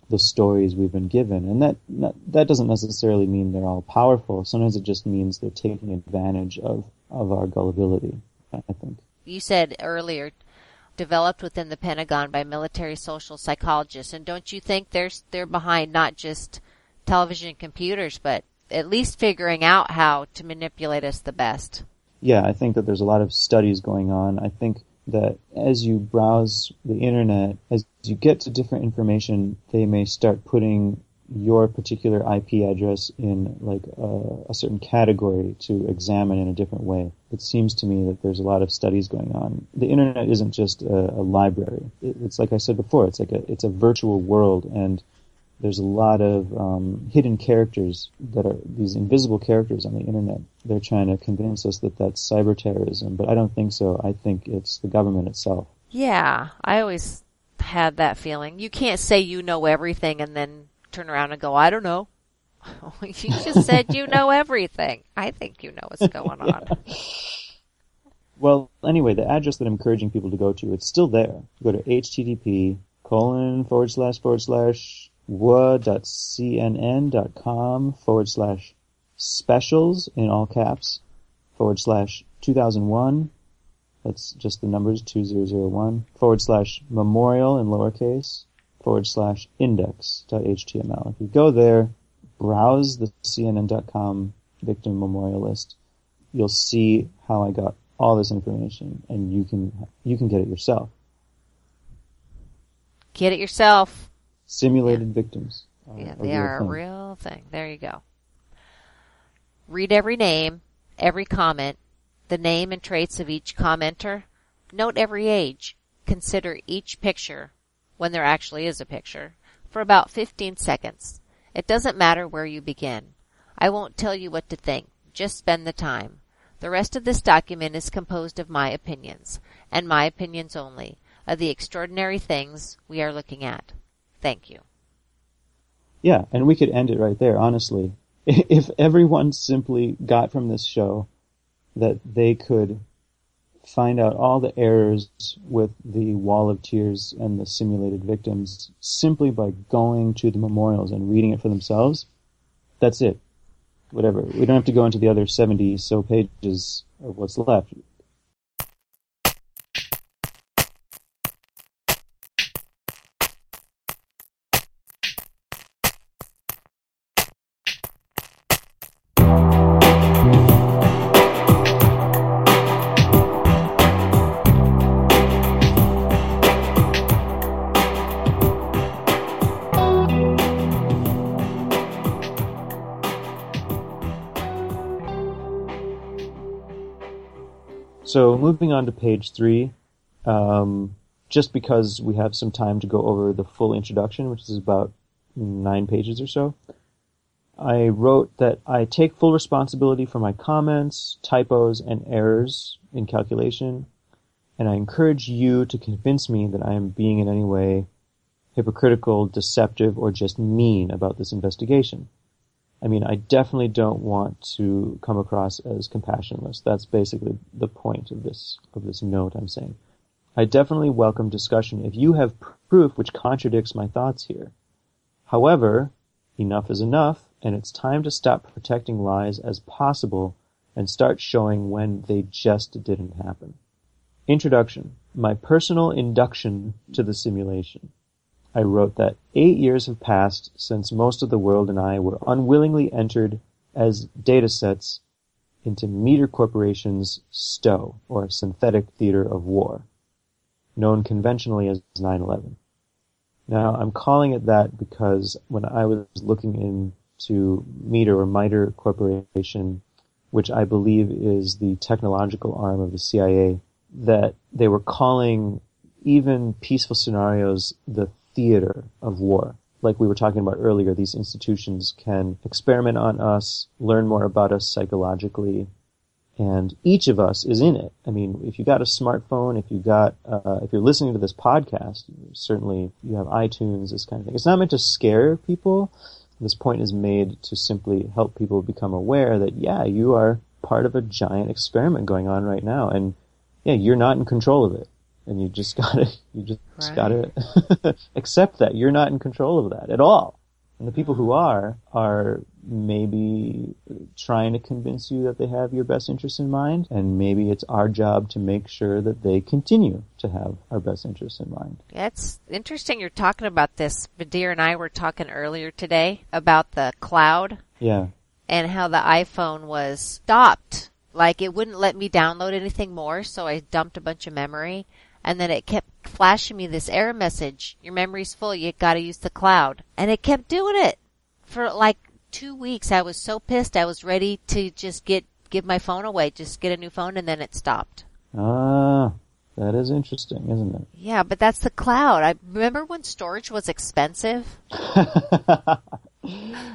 S1: the stories we've been given, and that that doesn't necessarily mean they're all powerful. Sometimes it just means they're taking advantage of of our gullibility. I think.
S2: You said earlier developed within the Pentagon by military social psychologists. And don't you think they're they're behind not just television and computers, but at least figuring out how to manipulate us the best?
S1: Yeah, I think that there's a lot of studies going on. I think that as you browse the internet, as you get to different information, they may start putting your particular IP address in like a, a, certain category to examine in a different way. It seems to me that there's a lot of studies going on. The internet isn't just a, a library. It, it's like I said before. It's like a it's a virtual world, and there's a lot of um, hidden characters that are these invisible characters on the internet. They're trying to convince us that that's cyber terrorism, but I don't think so. I think it's the government itself.
S2: Yeah, I always had that feeling. You can't say you know everything and then turn around and go, I don't know. you just said you know everything. I think you know what's going on.
S1: Well, anyway, the address that I'm encouraging people to go to, it's still there. Go to http colon forward slash forward slash wa.cnn.com forward slash specials in all caps forward slash 2001. That's just the numbers 2001 forward slash memorial in lowercase forward slash index.html. If you go there, browse the CNN.com victim memorial list, you'll see how I got all this information and you can, you can get it yourself.
S2: Get it yourself.
S1: Simulated yeah. victims.
S2: Are yeah, they are a real thing. There you go. Read every name, every comment, the name and traits of each commenter. Note every age. Consider each picture when there actually is a picture, for about 15 seconds. It doesn't matter where you begin. I won't tell you what to think. Just spend the time. The rest of this document is composed of my opinions, and my opinions only, of the extraordinary things we are looking at. Thank you.
S1: Yeah, and we could end it right there, honestly. If everyone simply got from this show that they could find out all the errors with the wall of tears and the simulated victims simply by going to the memorials and reading it for themselves. That's it. Whatever. We don't have to go into the other 70 so pages of what's left. So moving on to page three, um, just because we have some time to go over the full introduction, which is about nine pages or so, I wrote that I take full responsibility for my comments, typos, and errors in calculation, and I encourage you to convince me that I am being in any way hypocritical, deceptive, or just mean about this investigation. I mean, I definitely don't want to come across as compassionless. That's basically the point of this of this note I'm saying. I definitely welcome discussion if you have proof which contradicts my thoughts here. However, enough is enough, and it's time to stop protecting lies as possible and start showing when they just didn't happen. Introduction. My personal induction to the simulation. I wrote that eight years have passed since most of the world and I were unwillingly entered as data sets into Meter Corporation's STOW, or Synthetic Theater of War, known conventionally as 9-11. Now, I'm calling it that because when I was looking into Meter or MITRE Corporation, which I believe is the technological arm of the CIA, that they were calling even peaceful scenarios the theater of war. Like we were talking about earlier, these institutions can experiment on us, learn more about us psychologically, and each of us is in it. I mean, if you got a smartphone, if you got, uh, if you're listening to this podcast, certainly you have iTunes, this kind of thing. It's not meant to scare people. This point is made to simply help people become aware that, yeah, you are part of a giant experiment going on right now, and yeah, you're not in control of it and you just gotta you just right. gotta accept that you're not in control of that at all. And the people who are are maybe trying to convince you that they have your best interest in mind and maybe it's our job to make sure that they continue to have our best interests in mind.
S2: It's interesting you're talking about this. Badir and I were talking earlier today about the cloud
S1: yeah.
S2: and how the iPhone was stopped. Like it wouldn't let me download anything more so I dumped a bunch of memory and then it kept flashing me this error message. Your memory's full. You gotta use the cloud. And it kept doing it for like two weeks. I was so pissed. I was ready to just get, give my phone away, just get a new phone and then it stopped.
S1: Ah, that is interesting, isn't it?
S2: Yeah, but that's the cloud. I remember when storage was expensive.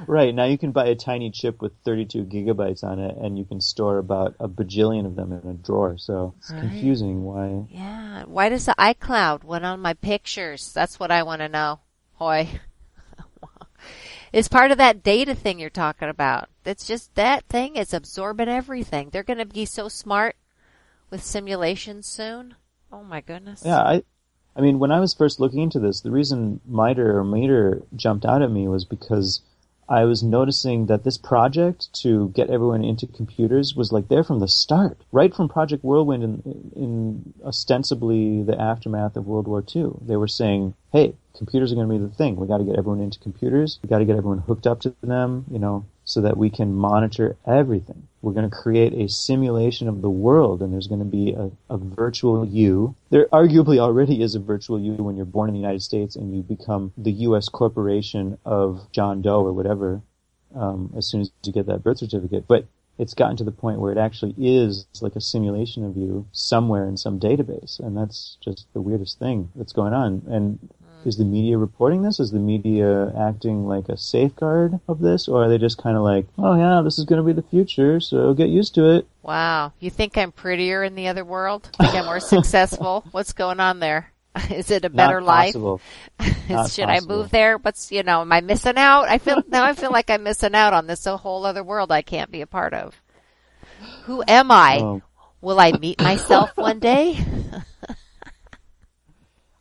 S1: right now you can buy a tiny chip with 32 gigabytes on it and you can store about a bajillion of them in a drawer so it's right. confusing why.
S2: Yeah why does the iCloud went on my pictures that's what i want to know hoy it's part of that data thing you're talking about. It's just that thing is absorbing everything. They're going to be so smart with simulations soon. Oh my goodness.
S1: Yeah i I mean, when I was first looking into this, the reason MITRE or Meter jumped out at me was because I was noticing that this project to get everyone into computers was like there from the start, right from Project Whirlwind in, in ostensibly the aftermath of World War II. They were saying, hey, computers are going to be the thing. We got to get everyone into computers. We got to get everyone hooked up to them, you know, so that we can monitor everything. We're going to create a simulation of the world and there's going to be a, a, virtual you. There arguably already is a virtual you when you're born in the United States and you become the U.S. corporation of John Doe or whatever, um, as soon as you get that birth certificate. But it's gotten to the point where it actually is like a simulation of you somewhere in some database. And that's just the weirdest thing that's going on. And is the media reporting this? Is the media acting like a safeguard of this? Or are they just kind of like, oh yeah, this is going to be the future, so get used to it?
S2: Wow. You think I'm prettier in the other world? Think I'm more successful? What's going on there? Is it a better life? Should I move there? What's, you know, am I missing out? I feel, now I feel like I'm missing out on this a whole other world I can't be a part of. Who am I? Um, Will I meet myself one day?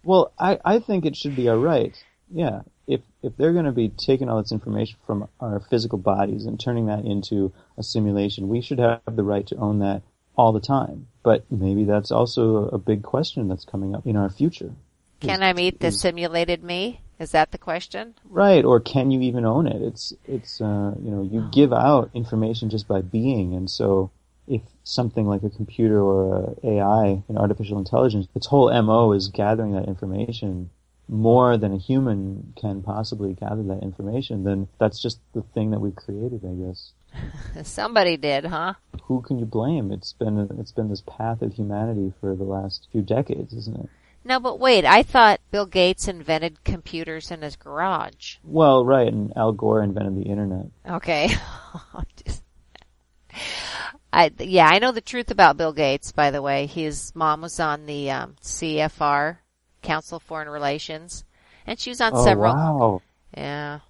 S1: Well, I, I think it should be all right. Yeah. If, if they're going to be taking all this information from our physical bodies and turning that into a simulation, we should have the right to own that all the time. But maybe that's also a big question that's coming up in our future.
S2: Can I meet the simulated me? Is that the question?
S1: Right. Or can you even own it? It's, it's, uh, you know, you give out information just by being. And so if something like a computer or a AI, an artificial intelligence, its whole MO is gathering that information more than a human can possibly gather that information, then that's just the thing that we've created, I guess.
S2: Somebody did, huh?
S1: Who can you blame? It's been it's been this path of humanity for the last few decades, isn't it?
S2: No, but wait, I thought Bill Gates invented computers in his garage.
S1: Well, right, and Al Gore invented the internet.
S2: Okay. I, yeah, I know the truth about Bill Gates, by the way. His mom was on the um, CFR, Council of Foreign Relations, and she was on
S1: Oh,
S2: several
S1: wow.
S2: Yeah.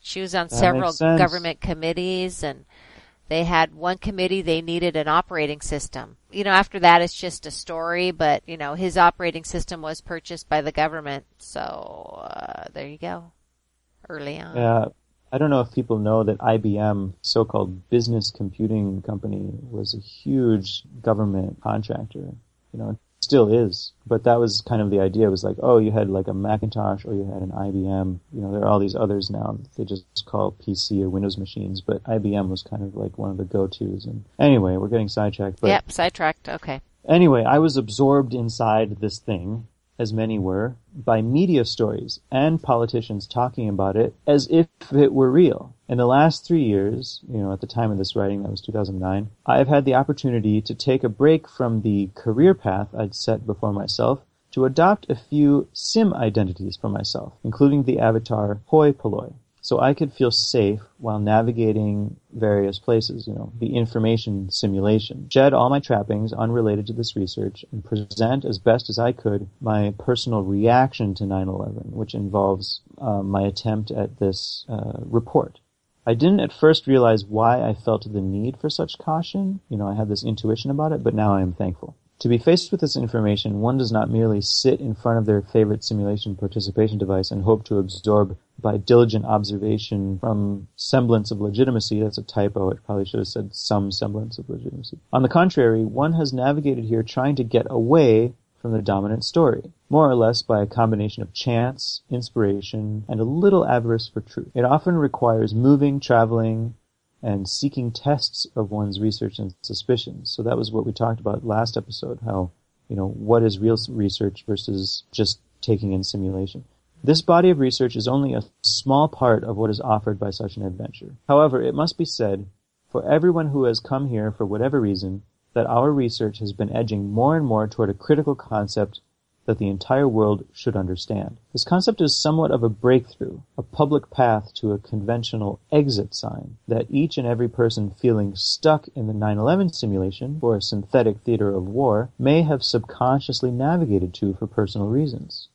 S2: She was on
S1: That
S2: several government committees and they had one committee they needed an operating system. You know, after that it's just a story, but you know, his operating system was purchased by the government. So, uh, there you go. Early on.
S1: Yeah, I don't know if people know that IBM, so-called business computing company, was a huge government contractor. You know, it still is. But that was kind of the idea. It was like, oh, you had like a Macintosh or you had an IBM. You know, there are all these others now. They just call PC or Windows machines, but IBM was kind of like one of the go-tos. And anyway, we're getting sidetracked. But
S2: yep, sidetracked. Okay.
S1: Anyway, I was absorbed inside this thing, as many were, by media stories and politicians talking about it as if it were real. In the last three years, you know, at the time of this writing, that was 2009, I have had the opportunity to take a break from the career path I'd set before myself to adopt a few sim identities for myself, including the avatar Hoi Polloi so I could feel safe while navigating various places, you know, the information simulation. Shed all my trappings unrelated to this research and present as best as I could my personal reaction to 9-11, which involves uh, my attempt at this uh, report. I didn't at first realize why I felt the need for such caution. You know, I had this intuition about it, but now I am thankful. To be faced with this information, one does not merely sit in front of their favorite simulation participation device and hope to absorb by diligent observation from semblance of legitimacy. That's a typo. It probably should have said some semblance of legitimacy. On the contrary, one has navigated here trying to get away from the dominant story, more or less by a combination of chance, inspiration, and a little avarice for truth. It often requires moving, traveling, and seeking tests of one's research and suspicions. So that was what we talked about last episode, how, you know, what is real research versus just taking in simulation. This body of research is only a small part of what is offered by such an adventure. However, it must be said, for everyone who has come here for whatever reason, that our research has been edging more and more toward a critical concept that the entire world should understand. This concept is somewhat of a breakthrough, a public path to a conventional exit sign that each and every person feeling stuck in the 9-11 simulation or a synthetic theater of war may have subconsciously navigated to for personal reasons.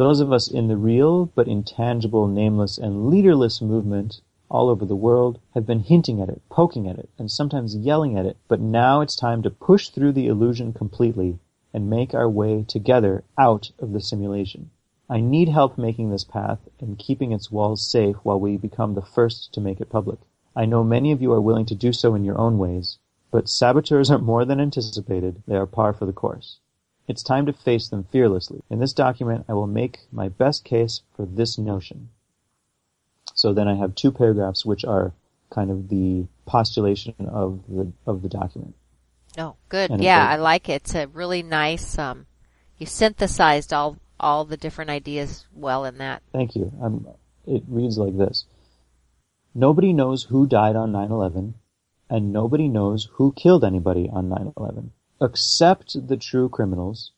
S1: Those of us in the real but intangible, nameless, and leaderless movement all over the world have been hinting at it, poking at it, and sometimes yelling at it, but now it's time to push through the illusion completely and make our way together out of the simulation. I need help making this path and keeping its walls safe while we become the first to make it public. I know many of you are willing to do so in your own ways, but saboteurs are more than anticipated. They are par for the course. It's time to face them fearlessly. In this document, I will make my best case for this notion. So then I have two paragraphs which are kind of the postulation of the of the document.
S2: Oh, good.
S1: And
S2: Yeah, I like it. It's a really nice, um, you synthesized all, all the different ideas well in that.
S1: Thank you. Um, it reads like this. Nobody knows who died on 9-11, and nobody knows who killed anybody on 9-11, except the true criminals,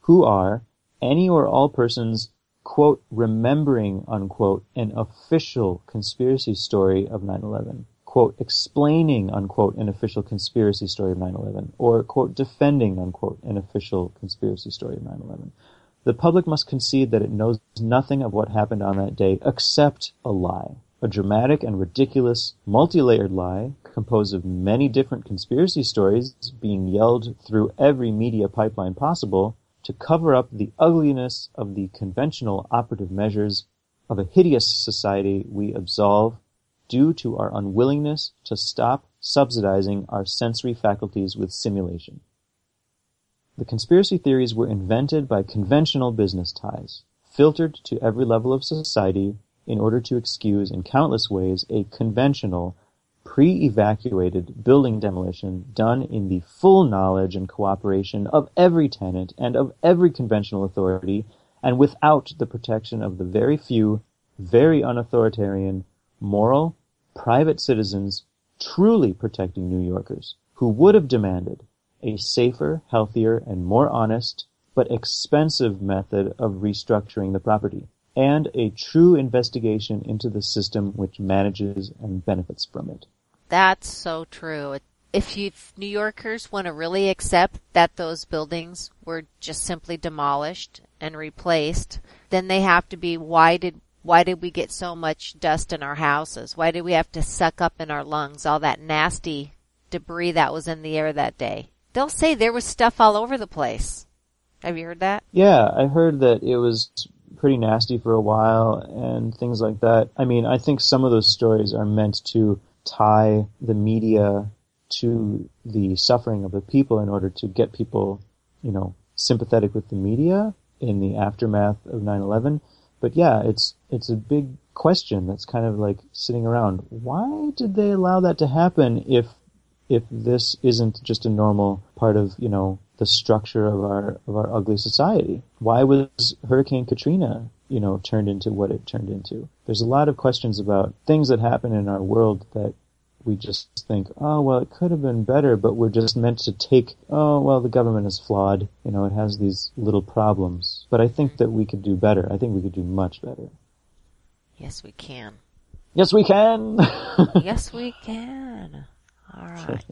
S1: who are any or all persons, quote, remembering, unquote, an official conspiracy story of 9-11, quote, explaining, unquote, an official conspiracy story of 9-11, or, quote, defending, unquote, an official conspiracy story of 9-11. The public must concede that it knows nothing of what happened on that day except a lie. A dramatic and ridiculous, multi-layered lie composed of many different conspiracy stories being yelled through every media pipeline possible to cover up the ugliness of the conventional operative measures of a hideous society we absolve due to our unwillingness to stop subsidizing our sensory faculties with simulation. The conspiracy theories were invented by conventional business ties, filtered to every level of society in order to excuse in countless ways a conventional, pre-evacuated building demolition done in the full knowledge and cooperation of every tenant and of every conventional authority and without the protection of the very few, very unauthoritarian, moral, private citizens truly protecting New Yorkers who would have demanded a safer, healthier, and more honest, but expensive method of restructuring the property, and a true investigation into the system which manages and benefits from it.
S2: That's so true. If you New Yorkers want to really accept that those buildings were just simply demolished and replaced, then they have to be why did why did we get so much dust in our houses? Why did we have to suck up in our lungs all that nasty debris that was in the air that day? They'll say there was stuff all over the place. Have you heard that?
S1: Yeah, I heard that it was pretty nasty for a while and things like that. I mean, I think some of those stories are meant to tie the media to the suffering of the people in order to get people, you know, sympathetic with the media in the aftermath of 9/11. But yeah, it's it's a big question that's kind of like sitting around. Why did they allow that to happen if if this isn't just a normal part of, you know, the structure of our of our ugly society? Why was Hurricane Katrina, you know, turned into what it turned into? There's a lot of questions about things that happen in our world that we just think, oh well, it could have been better, but we're just meant to take, oh well, the government is flawed. You know, it has these little problems. But I think that we could do better. I think we could do much better.
S2: Yes, we can.
S1: Yes, we can.
S2: yes, we can. All right.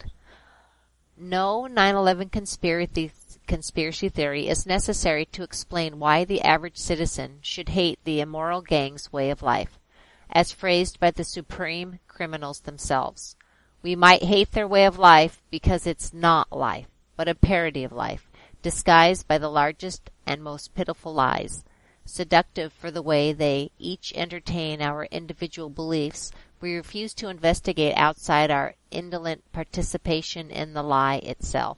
S2: No 9/11 conspiracy conspiracy theory is necessary to explain why the average citizen should hate the immoral gang's way of life, as phrased by the supreme criminals themselves. We might hate their way of life because it's not life, but a parody of life, disguised by the largest and most pitiful lies. Seductive for the way they each entertain our individual beliefs, we refuse to investigate outside our indolent participation in the lie itself.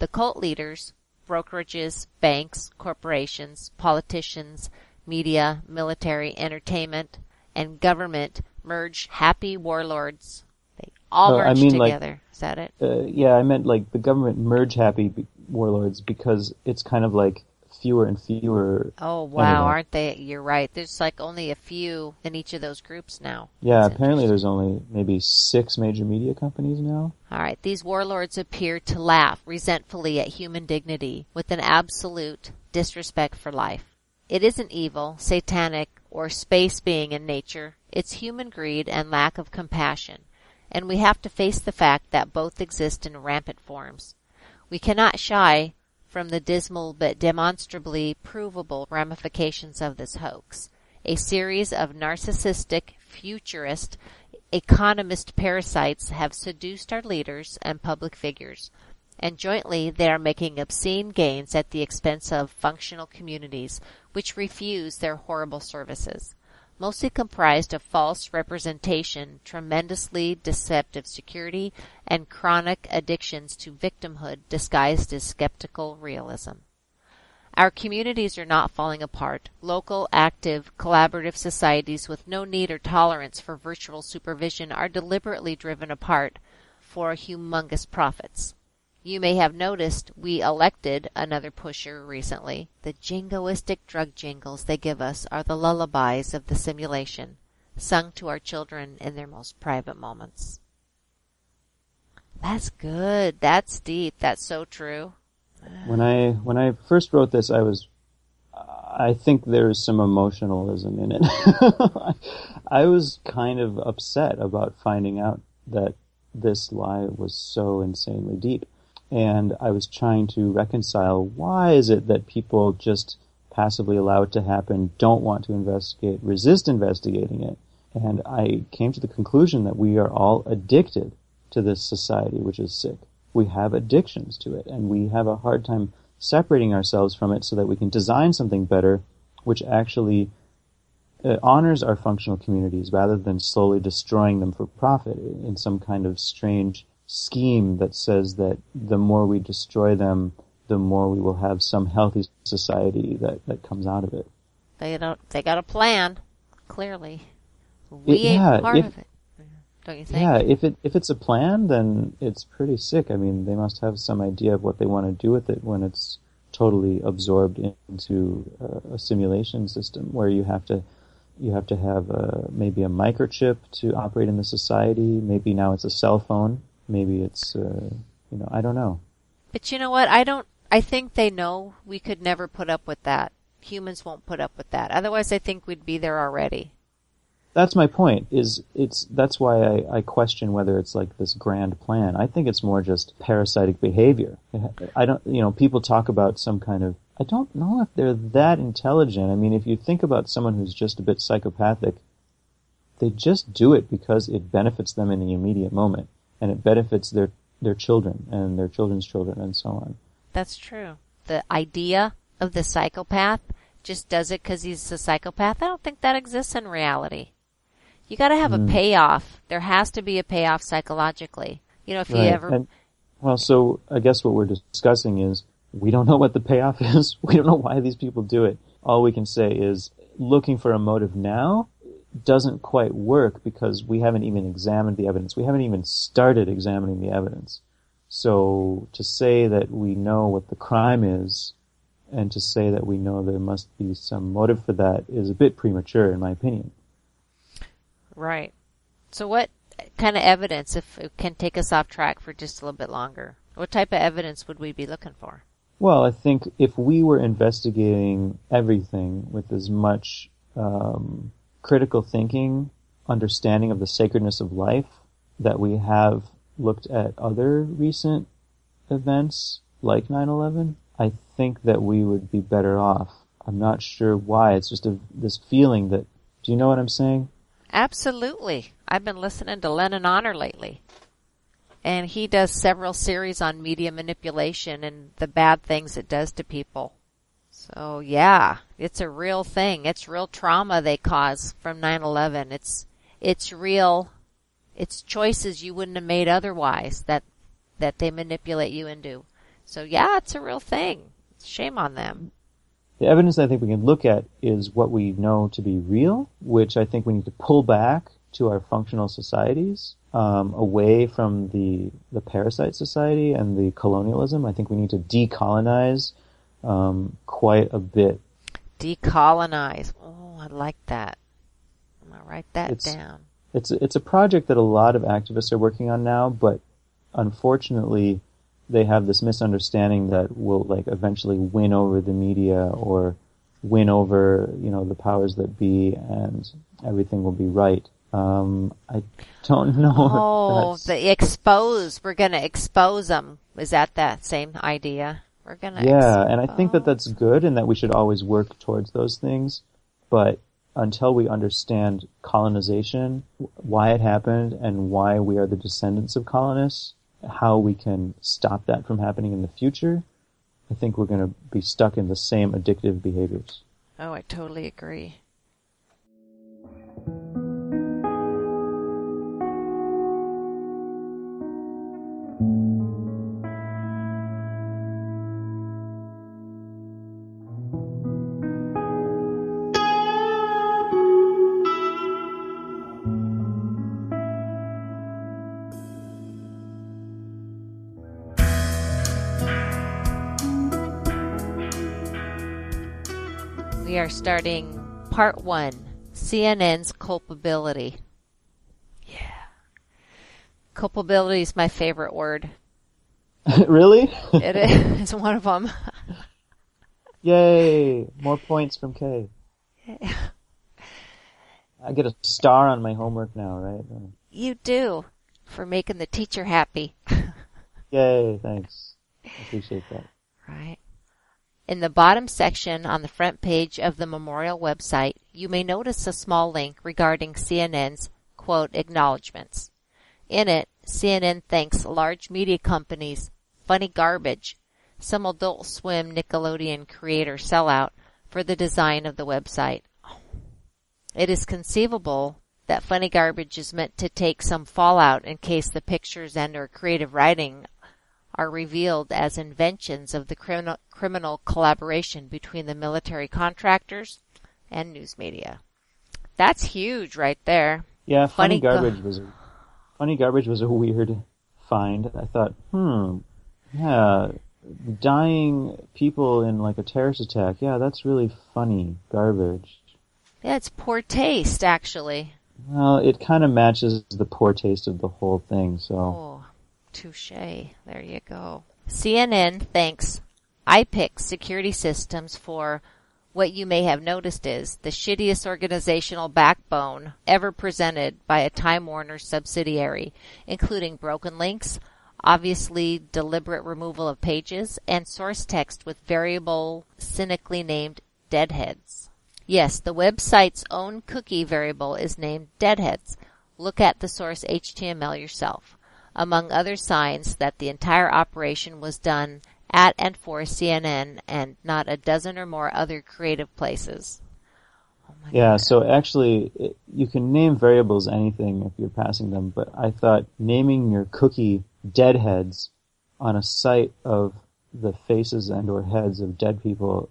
S2: The cult leaders, brokerages, banks, corporations, politicians, media, military, entertainment, and government merge happy warlords. They all
S1: I
S2: merge
S1: mean, like-
S2: together. Is that it?
S1: uh, yeah, I meant like the government merge happy be- warlords because it's kind of like fewer and fewer.
S2: Oh
S1: Anyway.
S2: wow, aren't they? You're right. There's like only a few in each of those groups now.
S1: Yeah,
S2: That's
S1: apparently there's only maybe six major media companies now.
S2: All right, these warlords appear to laugh resentfully at human dignity with an absolute disrespect for life. It isn't evil, satanic, or space being in nature. It's human greed and lack of compassion. And we have to face the fact that both exist in rampant forms. We cannot shy from the dismal but demonstrably provable ramifications of this hoax. A series of narcissistic, futurist, economist parasites have seduced our leaders and public figures, and jointly they are making obscene gains at the expense of functional communities which refuse their horrible services. Mostly comprised of false representation, tremendously deceptive security, and chronic addictions to victimhood disguised as skeptical realism. Our communities are not falling apart. Local, active, collaborative societies with no need or tolerance for virtual supervision are deliberately driven apart for humongous profits. You may have noticed we elected another pusher recently. The jingoistic drug jingles they give us are the lullabies of the simulation, sung to our children in their most private moments. That's good. That's deep. That's so true.
S1: When I when I first wrote this, I was I think there's some emotionalism in it. I was kind of upset about finding out that this lie was so insanely deep. And I was trying to reconcile why is it that people just passively allow it to happen, don't want to investigate, resist investigating it. And I came to the conclusion that we are all addicted to this society, which is sick. We have addictions to it, and we have a hard time separating ourselves from it so that we can design something better, which actually uh, honors our functional communities rather than slowly destroying them for profit in some kind of strange scheme that says that the more we destroy them, the more we will have some healthy society that, that comes out of it.
S2: They don't. They got a plan. Clearly, we
S1: It-
S2: ain't
S1: yeah,
S2: part
S1: if-
S2: of it. Don't you think?
S1: Yeah, if it if it's a plan, then it's pretty sick. I mean, they must have some idea of what they want to do with it when it's totally absorbed into a, a simulation system where you have to you have to have a, maybe a microchip to operate in the society. Maybe now it's a cell phone. Maybe it's uh, you know I don't know.
S2: But you know what? I don't. I think they know we could never put up with that. Humans won't put up with that. Otherwise, I think we'd be there already.
S1: That's my point. Is it's that's why I, I question whether it's like this grand plan. I think it's more just parasitic behavior. I don't, you know, people talk about some kind of. I don't know if they're that intelligent. I mean, if you think about someone who's just a bit psychopathic, they just do it because it benefits them in the immediate moment, and it benefits their their children and their children's children and so on.
S2: That's true. The idea of the psychopath just does it because he's a psychopath. I don't think that exists in reality. You got to have mm. a payoff. There has to be a payoff psychologically. You know, if right. you ever. And,
S1: well, so I guess what we're discussing is we don't know what the payoff is. We don't know why these people do it. All we can say is looking for a motive now doesn't quite work because we haven't even examined the evidence. We haven't even started examining the evidence. So to say that we know what the crime is and to say that we know there must be some motive for that is a bit premature in my opinion.
S2: Right. So what kind of evidence, if it can take us off track for just a little bit longer, what type of evidence would we be looking for?
S1: Well, I think if we were investigating everything with as much um, critical thinking, understanding of the sacredness of life that we have looked at other recent events like 9-11, I think that we would be better off. I'm not sure why. It's just a, this feeling that, do you know what I'm saying?
S2: Absolutely. I've been listening to Lenon Honor lately. And he does several series on media manipulation and the bad things it does to people. So yeah, it's a real thing. It's real trauma they cause from 9/11. It's it's real it's choices you wouldn't have made otherwise that that they manipulate you into. So yeah, it's a real thing. Shame on them.
S1: The evidence I think we can look at is what we know to be real, which I think we need to pull back to our functional societies, um, away from the the parasite society and the colonialism. I think we need to decolonize um, quite a bit.
S2: Decolonize. Oh, I like that. I'm gonna write that
S1: it's,
S2: down.
S1: It's it's a project that a lot of activists are working on now, but unfortunately, they have this misunderstanding that will like eventually win over the media or win over you know the powers that be, and everything will be right. Um, I don't know.
S2: Oh, the expose. We're going to expose them. Is that that same idea? We're gonna.
S1: Yeah, and I think that oh. that's good, and that we should always work towards those things. But until we understand colonization, why it happened, and why we are the descendants of colonists, how we can stop that from happening in the future, I think we're going to be stuck in the same addictive behaviors.
S2: Oh, I totally agree. Are starting part one CNN's culpability. Yeah. Culpability is my favorite word.
S1: really?
S2: it is. It's one of them.
S1: Yay! More points from Kay. I get a star on my homework now, right?
S2: You do. For making the teacher happy.
S1: Yay, thanks. I appreciate that.
S2: Right. In the bottom section on the front page of the memorial website, you may notice a small link regarding CNN's quote acknowledgments. In it, CNN thanks large media companies Funny Garbage, some Adult Swim Nickelodeon creator sellout for the design of the website. It is conceivable that Funny Garbage is meant to take some fallout in case the pictures and or creative writing are revealed as inventions of the criminal, criminal collaboration between the military contractors and news media. That's huge right there.
S1: Yeah, funny, funny garbage go- was a, funny garbage was a weird find. I thought, hmm, yeah, dying people in like a terrorist attack. Yeah, that's really funny garbage.
S2: Yeah, it's poor taste actually.
S1: Well, it kind of matches the poor taste of the whole thing, so.
S2: Oh. Touche. There you go. CNN thanks iPix security systems for what you may have noticed is the shittiest organizational backbone ever presented by a Time Warner subsidiary, including broken links, obviously deliberate removal of pages, and source text with variable cynically named deadheads. Yes, the website's own cookie variable is named deadheads. Look at the source HTML yourself. Among other signs that the entire operation was done at and for CNN and not a dozen or more other creative places.
S1: Oh yeah, God. so actually, it, you can name variables anything if you're passing them, but I thought naming your cookie deadheads on a site of the faces and or heads of dead people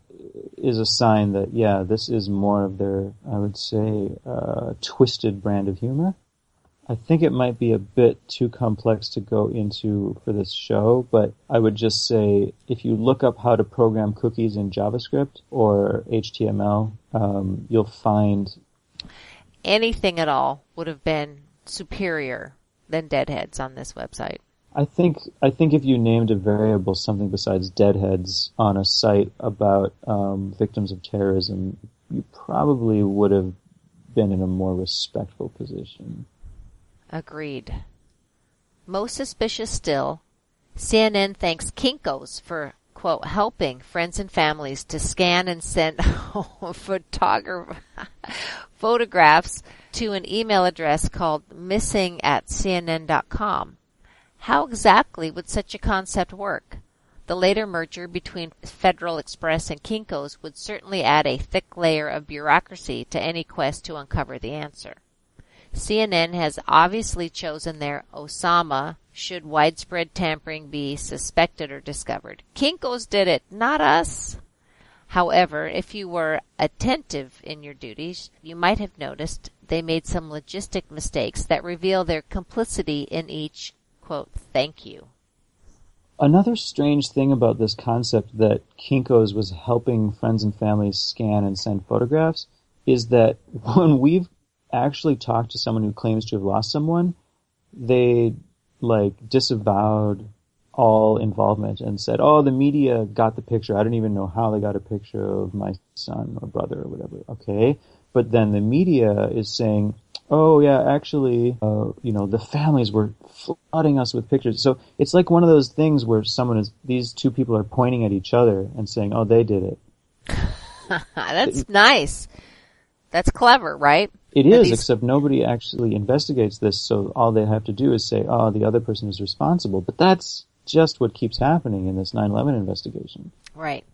S1: is a sign that, yeah, this is more of their, I would say, uh, twisted brand of humor. I think it might be a bit too complex to go into for this show, but I would just say if you look up how to program cookies in JavaScript or HTML, um, you'll find
S2: anything at all would have been superior than deadheads on this website.
S1: I think I think if you named a variable something besides deadheads on a site about um, victims of terrorism, you probably would have been in a more respectful position.
S2: Agreed. Most suspicious still, CNN thanks Kinko's for, quote, helping friends and families to scan and send photographs to an email address called missing at cnn.com. How exactly would such a concept work? The later merger between Federal Express and Kinko's would certainly add a thick layer of bureaucracy to any quest to uncover the answer. CNN has obviously chosen their Osama should widespread tampering be suspected or discovered. Kinko's did it, not us. However, if you were attentive in your duties, you might have noticed they made some logistic mistakes that reveal their complicity in each, quote, thank you.
S1: Another strange thing about this concept that Kinko's was helping friends and families scan and send photographs is that when we've actually talked to someone who claims to have lost someone, they like disavowed all involvement and said, "Oh, the media got the picture. I don't even know how they got a picture of my son or brother or whatever." Okay, but then the media is saying, "Oh yeah, actually, uh, you know, the families were flooding us with pictures." So it's like one of those things where someone is these two people are pointing at each other and saying, "Oh, they did it."
S2: That's nice. That's clever, right?
S1: It is, except nobody actually investigates this, so all they have to do is say, oh, the other person is responsible. But that's just what keeps happening in this 9-11 investigation.
S2: Right.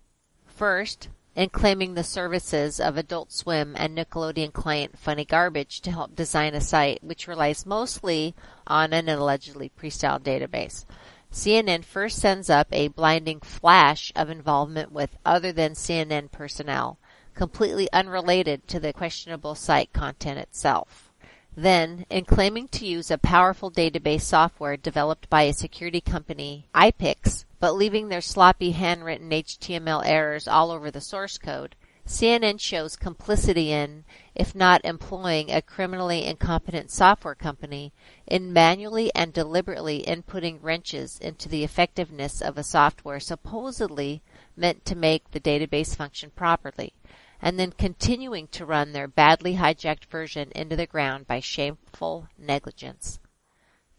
S2: First, in claiming the services of Adult Swim and Nickelodeon client Funny Garbage to help design a site which relies mostly on an allegedly pre-styled database. CNN first sends up a blinding flash of involvement with other than CNN personnel completely unrelated to the questionable site content itself. Then, in claiming to use a powerful database software developed by a security company, iPix, but leaving their sloppy handwritten HTML errors all over the source code, CNN shows complicity in, if not employing a criminally incompetent software company, in manually and deliberately inputting wrenches into the effectiveness of a software supposedly meant to make the database function properly and then continuing to run their badly hijacked version into the ground by shameful negligence.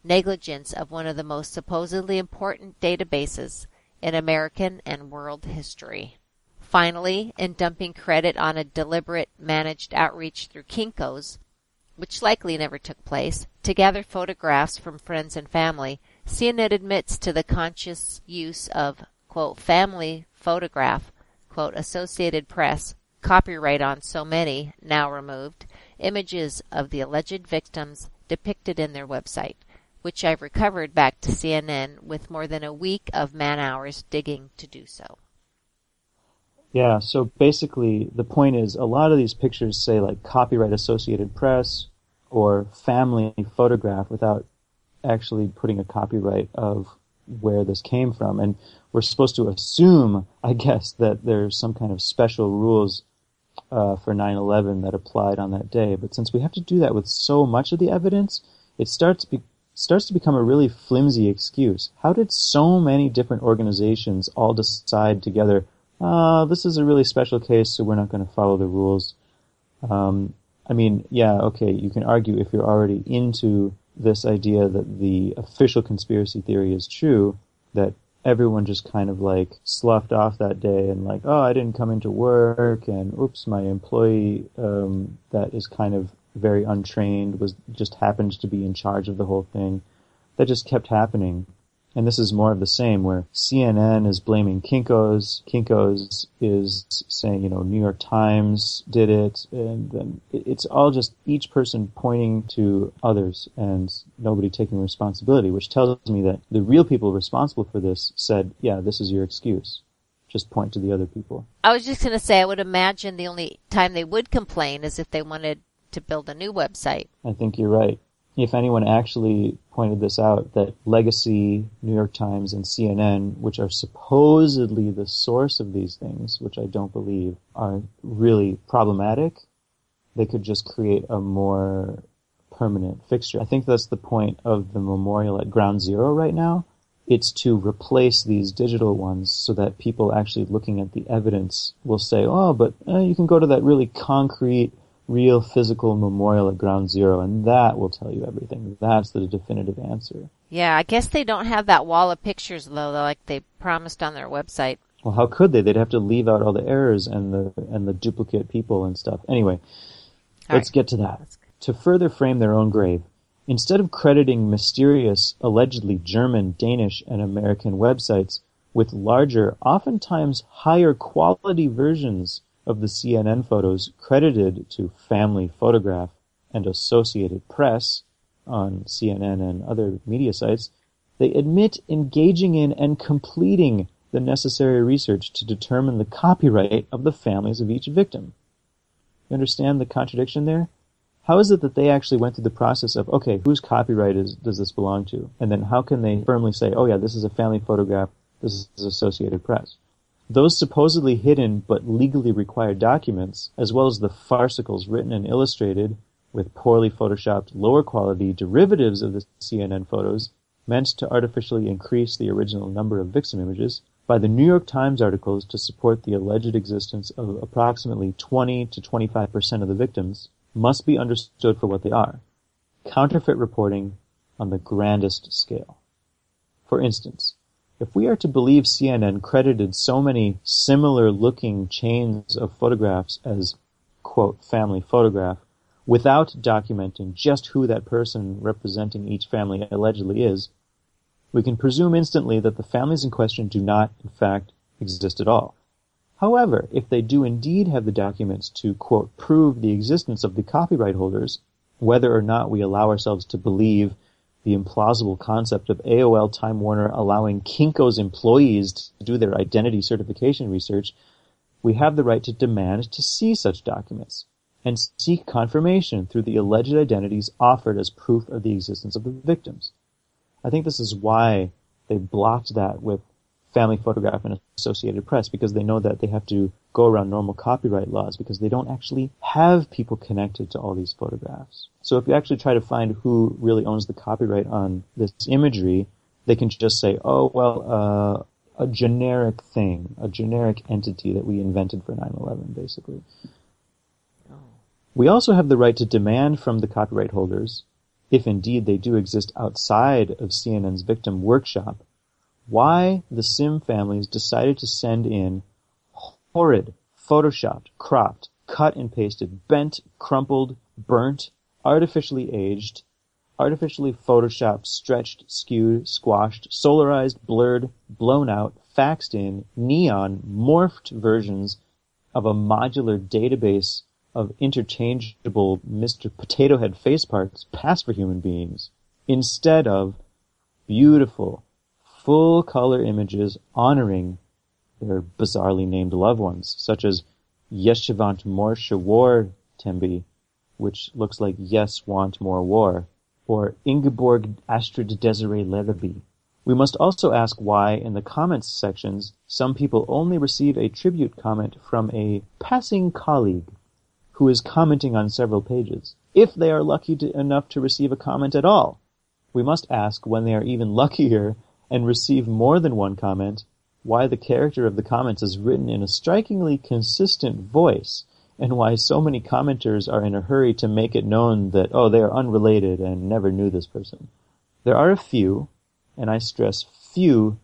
S2: Negligence of one of the most supposedly important databases in American and world history. Finally, in dumping credit on a deliberate managed outreach through Kinko's, which likely never took place, to gather photographs from friends and family, CNN admits to the conscious use of, quote, family photograph, quote, Associated Press, copyright on so many, now removed, images of the alleged victims depicted in their website, which I've recovered back to CNN with more than a week of man hours digging to do so.
S1: Yeah, so basically the point is a lot of these pictures say like copyright Associated Press or family photograph without actually putting a copyright of where this came from. And we're supposed to assume, I guess, that there's some kind of special rules uh, for 9/11 that applied on that day. But since we have to do that with so much of the evidence, it starts be- starts to become a really flimsy excuse. How did so many different organizations all decide together, uh, this is a really special case, so we're not going to follow the rules? Um, I mean, yeah, okay, you can argue if you're already into this idea that the official conspiracy theory is true, that everyone just kind of like sloughed off that day and like, oh, I didn't come into work, and oops, my employee um, that is kind of very untrained was just happened to be in charge of the whole thing. That just kept happening. And this is more of the same, where CNN is blaming Kinko's, Kinko's is saying, you know, New York Times did it, and then it's all just each person pointing to others and nobody taking responsibility, which tells me that the real people responsible for this said, yeah, this is your excuse. Just point to the other people.
S2: I was just going to say, I would imagine the only time they would complain is if they wanted to build a new website.
S1: I think you're right if anyone actually pointed this out, that Legacy, New York Times, and CNN, which are supposedly the source of these things, which I don't believe, are really problematic, they could just create a more permanent fixture. I think that's the point of the memorial at Ground Zero right now. It's to replace these digital ones so that people actually looking at the evidence will say, oh, but eh, you can go to that really concrete real physical memorial at ground zero, and that will tell you everything. That's the definitive answer.
S2: Yeah, I guess they don't have that wall of pictures though, like they promised on their website.
S1: Well, how could they? They'd have to leave out all the errors and the and the duplicate people and stuff. Anyway, all let's right. get to that. To further frame their own grave, instead of crediting mysterious, allegedly German, Danish, and American websites with larger, oftentimes higher quality versions of the CNN photos credited to Family Photograph and Associated Press on CNN and other media sites, they admit engaging in and completing the necessary research to determine the copyright of the families of each victim. You understand the contradiction there? How is it that they actually went through the process of, okay, whose copyright is, does this belong to? And then how can they firmly say, oh yeah, this is a family photograph, this is Associated Press? Those supposedly hidden but legally required documents, as well as the farcicals written and illustrated with poorly photoshopped lower quality derivatives of the CNN photos, meant to artificially increase the original number of victim images, by the New York Times articles to support the alleged existence of approximately 20 to 25 percent of the victims, must be understood for what they are. Counterfeit reporting on the grandest scale. For instance, if we are to believe CNN credited so many similar looking chains of photographs as, quote, family photograph, without documenting just who that person representing each family allegedly is, we can presume instantly that the families in question do not, in fact, exist at all. However, if they do indeed have the documents to, quote, prove the existence of the copyright holders, whether or not we allow ourselves to believe the implausible concept of AOL Time Warner allowing Kinko's employees to do their identity certification research, we have the right to demand to see such documents and seek confirmation through the alleged identities offered as proof of the existence of the victims. I think this is why they blocked that with Family Photograph and Associated Press because they know that they have to go around normal copyright laws because they don't actually have people connected to all these photographs. So if you actually try to find who really owns the copyright on this imagery, they can just say, oh, well, uh, a generic thing, a generic entity that we invented for 9-11, basically. We also have the right to demand from the copyright holders, if indeed they do exist outside of CNN's victim workshop, why the Sim families decided to send in horrid, photoshopped, cropped, cut and pasted, bent, crumpled, burnt, artificially aged, artificially photoshopped, stretched, skewed, squashed, solarized, blurred, blown out, faxed in, neon, morphed versions of a modular database of interchangeable Mr. Potato Head face parts passed for human beings instead of beautiful, full color images honoring their bizarrely named loved ones, such as Yeshivant Morsha War Tembi, which looks like Yes Want More War, or Ingeborg Astrid Desiree Lerby. We must also ask why, in the comments sections, some people only receive a tribute comment from a passing colleague who is commenting on several pages, if they are lucky to, enough to receive a comment at all. We must ask when they are even luckier and receive more than one comment, why the character of the comments is written in a strikingly consistent voice, and why so many commenters are in a hurry to make it known that, oh, they are unrelated and never knew this person. There are a few, and I stress few,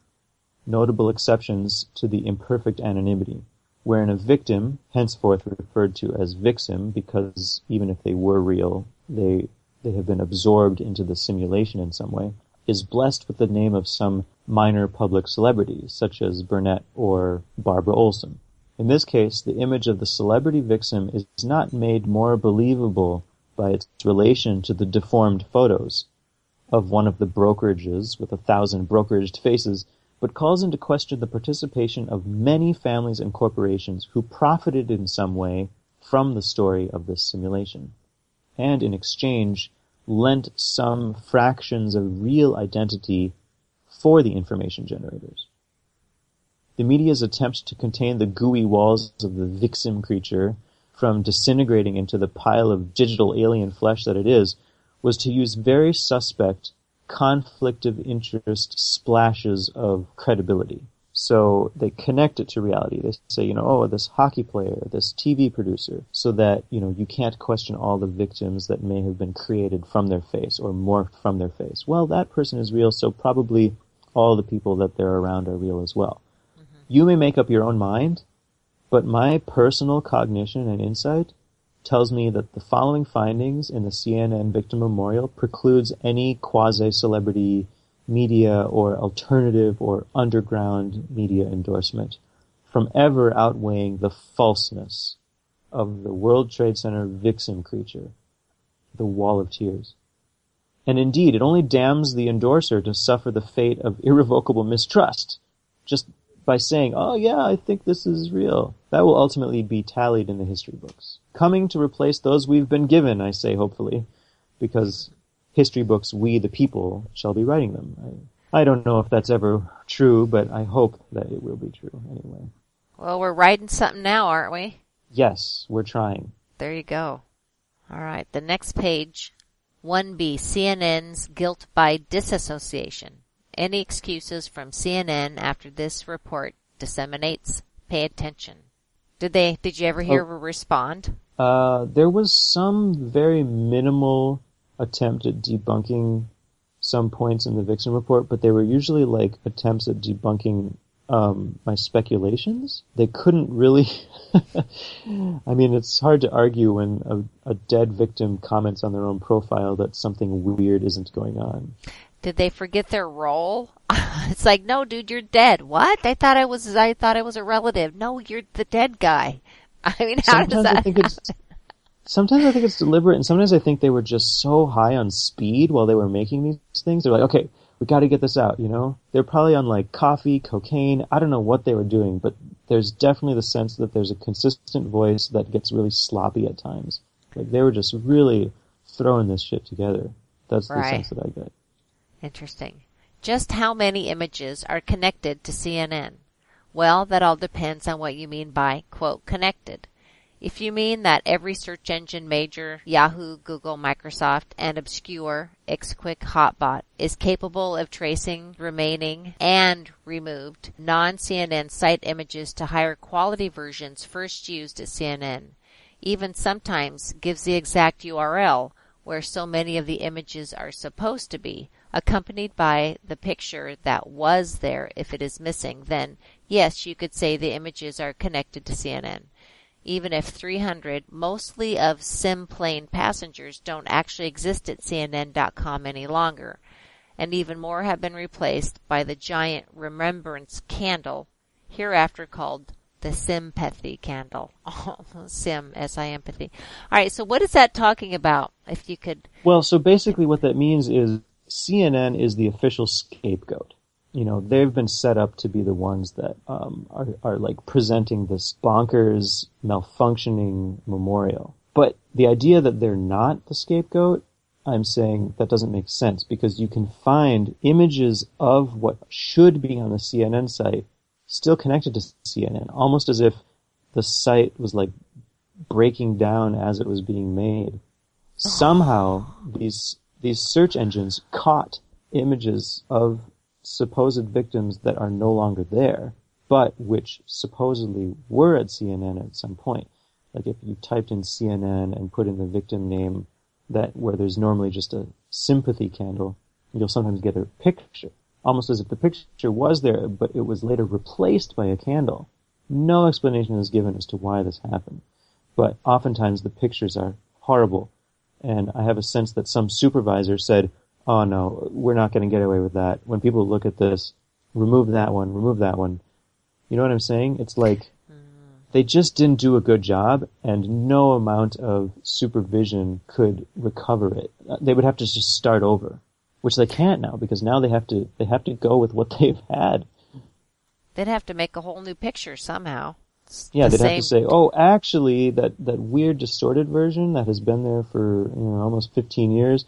S1: notable exceptions to the imperfect anonymity, wherein a victim, henceforth referred to as Vicsim because even if they were real, they, they have been absorbed into the simulation in some way, is blessed with the name of some minor public celebrity, such as Burnett or Barbara Olson. In this case, the image of the celebrity Vicsim is not made more believable by its relation to the deformed photos of one of the brokerages with a thousand brokeraged faces, but calls into question the participation of many families and corporations who profited in some way from the story of this simulation, and in exchange lent some fractions of real identity for the information generators. The media's attempt to contain the gooey walls of the Vicsim creature from disintegrating into the pile of digital alien flesh that it is was to use very suspect conflict of interest splashes of credibility. So they connect it to reality. They say, you know, oh, this hockey player, this TV producer, so that, you know, you can't question all the victims that may have been created from their face or morphed from their face. Well, that person is real, so probably all the people that they're around are real as well. You may make up your own mind, but my personal cognition and insight tells me that the following findings in the CNN victim memorial precludes any quasi-celebrity media or alternative or underground media endorsement from ever outweighing the falseness of the World Trade Center Vicsim creature, the Wall of Tears. And indeed, it only damns the endorser to suffer the fate of irrevocable mistrust, just by saying, oh yeah, I think this is real. That will ultimately be tallied in the history books. Coming to replace those we've been given, I say hopefully, because history books we the people shall be writing them. I, I don't know if that's ever true, but I hope that it will be true anyway.
S2: Well, we're writing something now, aren't we?
S1: Yes, we're trying.
S2: There you go. All right, the next page. 1B, CNN's guilt by disassociation. Any excuses from CNN after this report disseminates? Pay attention. Did they, did you ever hear oh, respond?
S1: Uh, there was some very minimal attempt at debunking some points in the Vicsim report, but they were usually like attempts at debunking um, my speculations. They couldn't really. I mean, it's hard to argue when a, a, dead victim comments on their own profile that something weird isn't going on.
S2: Did they forget their role? it's like, no, dude, you're dead. What? I thought I was. I thought I was a relative. No, you're the dead guy. I mean, how
S1: Sometimes
S2: does that?
S1: I think it's, sometimes I think it's deliberate, and sometimes I think they were just so high on speed while they were making these things. They're like, okay, we got to get this out. You know, they're probably on like coffee, cocaine. I don't know what they were doing, but there's definitely the sense that there's a consistent voice that gets really sloppy at times. Like they were just really throwing this shit together. That's the sense that I get.
S2: Interesting. Just how many images are connected to CNN? Well, that all depends on what you mean by, quote, connected. If you mean that every search engine major, Yahoo, Google, Microsoft, and obscure Ixquick Hotbot is capable of tracing remaining and removed non-CNN site images to higher quality versions first used at CNN, even sometimes gives the exact URL where so many of the images are supposed to be, accompanied by the picture that was there if it is missing, then yes, you could say the images are connected to CNN even if 300, mostly of SimPlane passengers, don't actually exist at CNN.com any longer, and even more have been replaced by the giant remembrance candle, hereafter called the Sympathy candle. Oh, Sim, S-I-empathy. All right, so what is that talking about? If you could.
S1: Well, so basically what that means is CNN is the official scapegoat you know, they've been set up to be the ones that um, are, are like presenting this bonkers, malfunctioning memorial. But the idea that they're not the scapegoat, I'm saying that doesn't make sense because you can find images of what should be on the CNN site still connected to CNN, almost as if the site was like breaking down as it was being made. Somehow these these search engines caught images of supposed victims that are no longer there, but which supposedly were at CNN at some point. Like if you typed in CNN and put in the victim name that where there's normally just a sympathy candle, you'll sometimes get a picture, almost as if the picture was there, but it was later replaced by a candle. No explanation is given as to why this happened, but oftentimes the pictures are horrible, and I have a sense that some supervisor said, "Oh no, we're not going to get away with that." When people look at this, remove that one, remove that one. You know what I'm saying? It's like mm. they just didn't do a good job, and no amount of supervision could recover it. They would have to just start over, which they can't now because now they have to they have to go with what they've had.
S2: They'd have to make a whole new picture somehow.
S1: Yeah,
S2: the
S1: they'd have to say, "Oh, actually, that that weird distorted version that has been there for you know almost 15 years."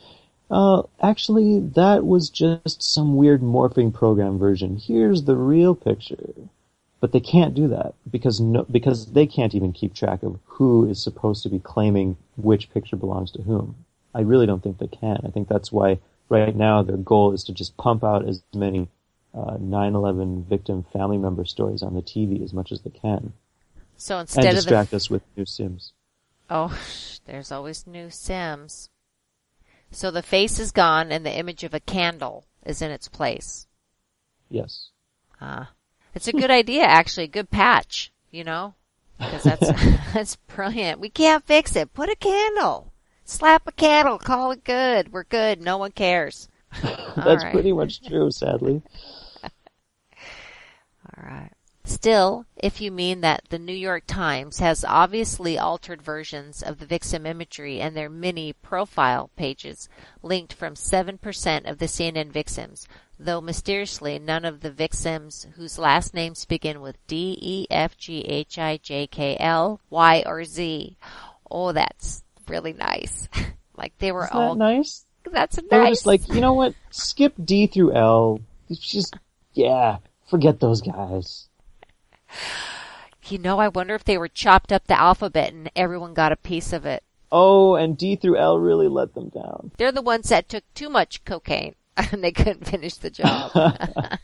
S1: Uh, actually, that was just some weird morphing program version. Here's the real picture. But they can't do that because no, because they can't even keep track of who is supposed to be claiming which picture belongs to whom. I really don't think they can. I think that's why right now their goal is to just pump out as many uh, 9/11 victim family member stories on the TV as much as they can
S2: So
S1: and
S2: instead of the
S1: distract us with new Sims.
S2: Oh, there's always new Sims. So the face is gone and the image of a candle is in its place.
S1: Yes.
S2: Ah, it's a good idea, actually. A good patch, you know, because that's that's brilliant. We can't fix it. Put a candle. Slap a candle. Call it good. We're good. No one cares.
S1: That's
S2: right.
S1: pretty much true, sadly.
S2: All right. Still, if you mean that the New York Times has obviously altered versions of the victim imagery and their mini profile pages linked from 7% of the CNN victims, though mysteriously none of the victims whose last names begin with D, E, F, G, H, I, J, K, L, Y, or Z. Oh, that's really nice. like they were
S1: Isn't
S2: all,
S1: that nice?
S2: that's nice.
S1: They were just like, you know what? Skip D through L. It's just, yeah, forget those guys.
S2: You know, I wonder if they were chopped up the alphabet and everyone got a piece of it.
S1: Oh, and D through L really let them down.
S2: They're the ones that took too much cocaine and they couldn't finish the job.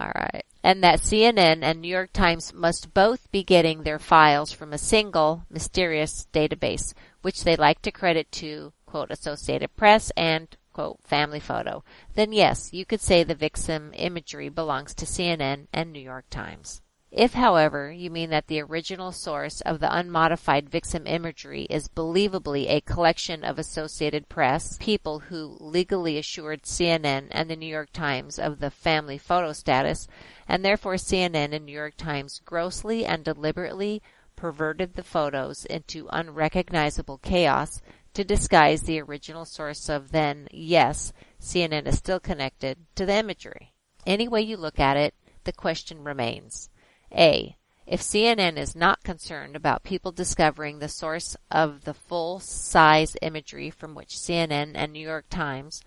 S2: All right. And that CNN and New York Times must both be getting their files from a single mysterious database, which they like to credit to, quote, Associated Press and, quote, Family Photo. Then yes, you could say the victim imagery belongs to CNN and New York Times. If, however, you mean that the original source of the unmodified victim imagery is believably a collection of Associated Press, people who legally assured CNN and the New York Times of the family photo status, and therefore CNN and New York Times grossly and deliberately perverted the photos into unrecognizable chaos to disguise the original source of then, yes, CNN is still connected to the imagery. Any way you look at it, the question remains. A. If CNN is not concerned about people discovering the source of the full size imagery from which CNN and New York Times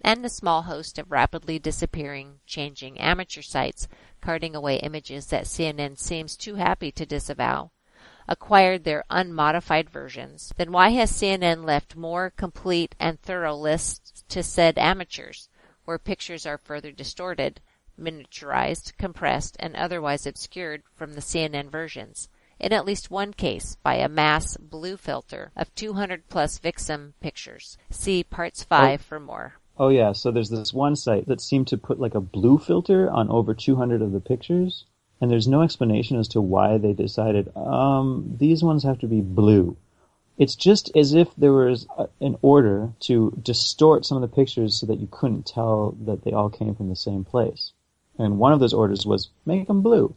S2: and the small host of rapidly disappearing, changing amateur sites carting away images that CNN seems too happy to disavow, acquired their unmodified versions, then why has CNN left more complete and thorough lists to said amateurs, where pictures are further distorted, miniaturized, compressed, and otherwise obscured from the CNN versions? In at least one case, by a mass blue filter of 200 plus Vicsim pictures. See parts 5 for more.
S1: Oh yeah, so there's this one site that seemed to put like a blue filter on over 200 of the pictures, and there's no explanation as to why they decided, um, these ones have to be blue. It's just as if there was a, an order to distort some of the pictures so that you couldn't tell that they all came from the same place. And one of those orders was make them blue.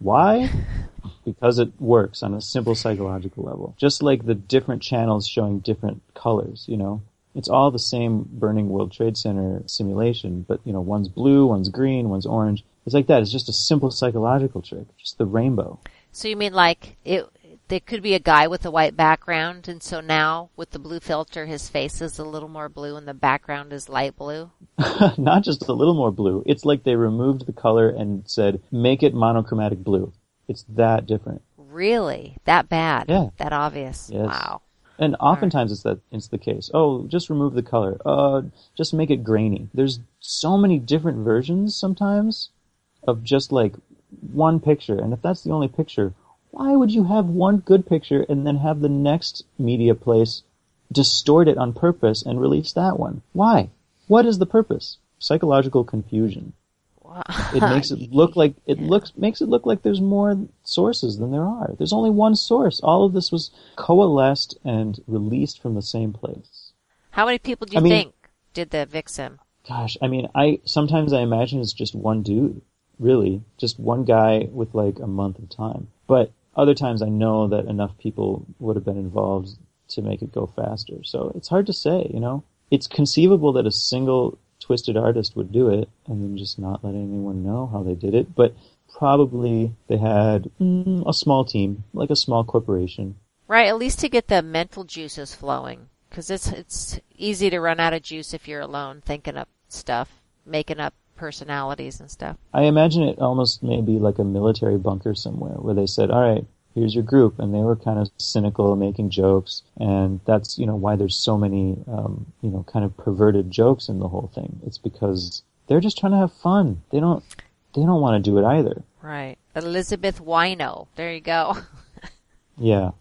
S1: Why? because it works on a simple psychological level. Just like the different channels showing different colors, you know? It's all the same burning World Trade Center simulation, but you know, one's blue, one's green, one's orange. It's like that. It's just a simple psychological trick. Just the rainbow.
S2: So you mean like it? There could be a guy with a white background, and so now with the blue filter, his face is a little more blue, and the background is light blue.
S1: Not just a little more blue. It's like they removed the color and said, make it monochromatic blue. It's that different.
S2: Really, that bad?
S1: Yeah.
S2: That obvious?
S1: Yes.
S2: Wow.
S1: And oftentimes it's that it's the case. Oh, just remove the color. Uh, just make it grainy. There's so many different versions sometimes of just like one picture. And if that's the only picture, why would you have one good picture and then have the next media place distort it on purpose and release that one? Why? What is the purpose? Psychological confusion. It makes it look like it yeah. looks makes it look like there's more sources than there are. There's only one source. All of this was coalesced and released from the same place.
S2: How many people do you I mean, think did the Vicsim?
S1: Gosh, I mean, I sometimes I imagine it's just one dude, really, just one guy with like a month of time. But other times I know that enough people would have been involved to make it go faster. So it's hard to say, you know. It's conceivable that a single twisted artist would do it and then just not let anyone know how they did it. But probably they had mm, a small team, like a small corporation.
S2: Right, at least to get the mental juices flowing. Because it's, it's easy to run out of juice if you're alone thinking up stuff, making up personalities and stuff.
S1: I imagine it almost may be like a military bunker somewhere where they said, all right, here's your group. And they were kind of cynical, making jokes. And that's, you know, why there's so many, um, you know, kind of perverted jokes in the whole thing. It's because they're just trying to have fun. They don't, they don't want to do it either.
S2: Right. Elizabeth Wino. There you go.
S1: yeah.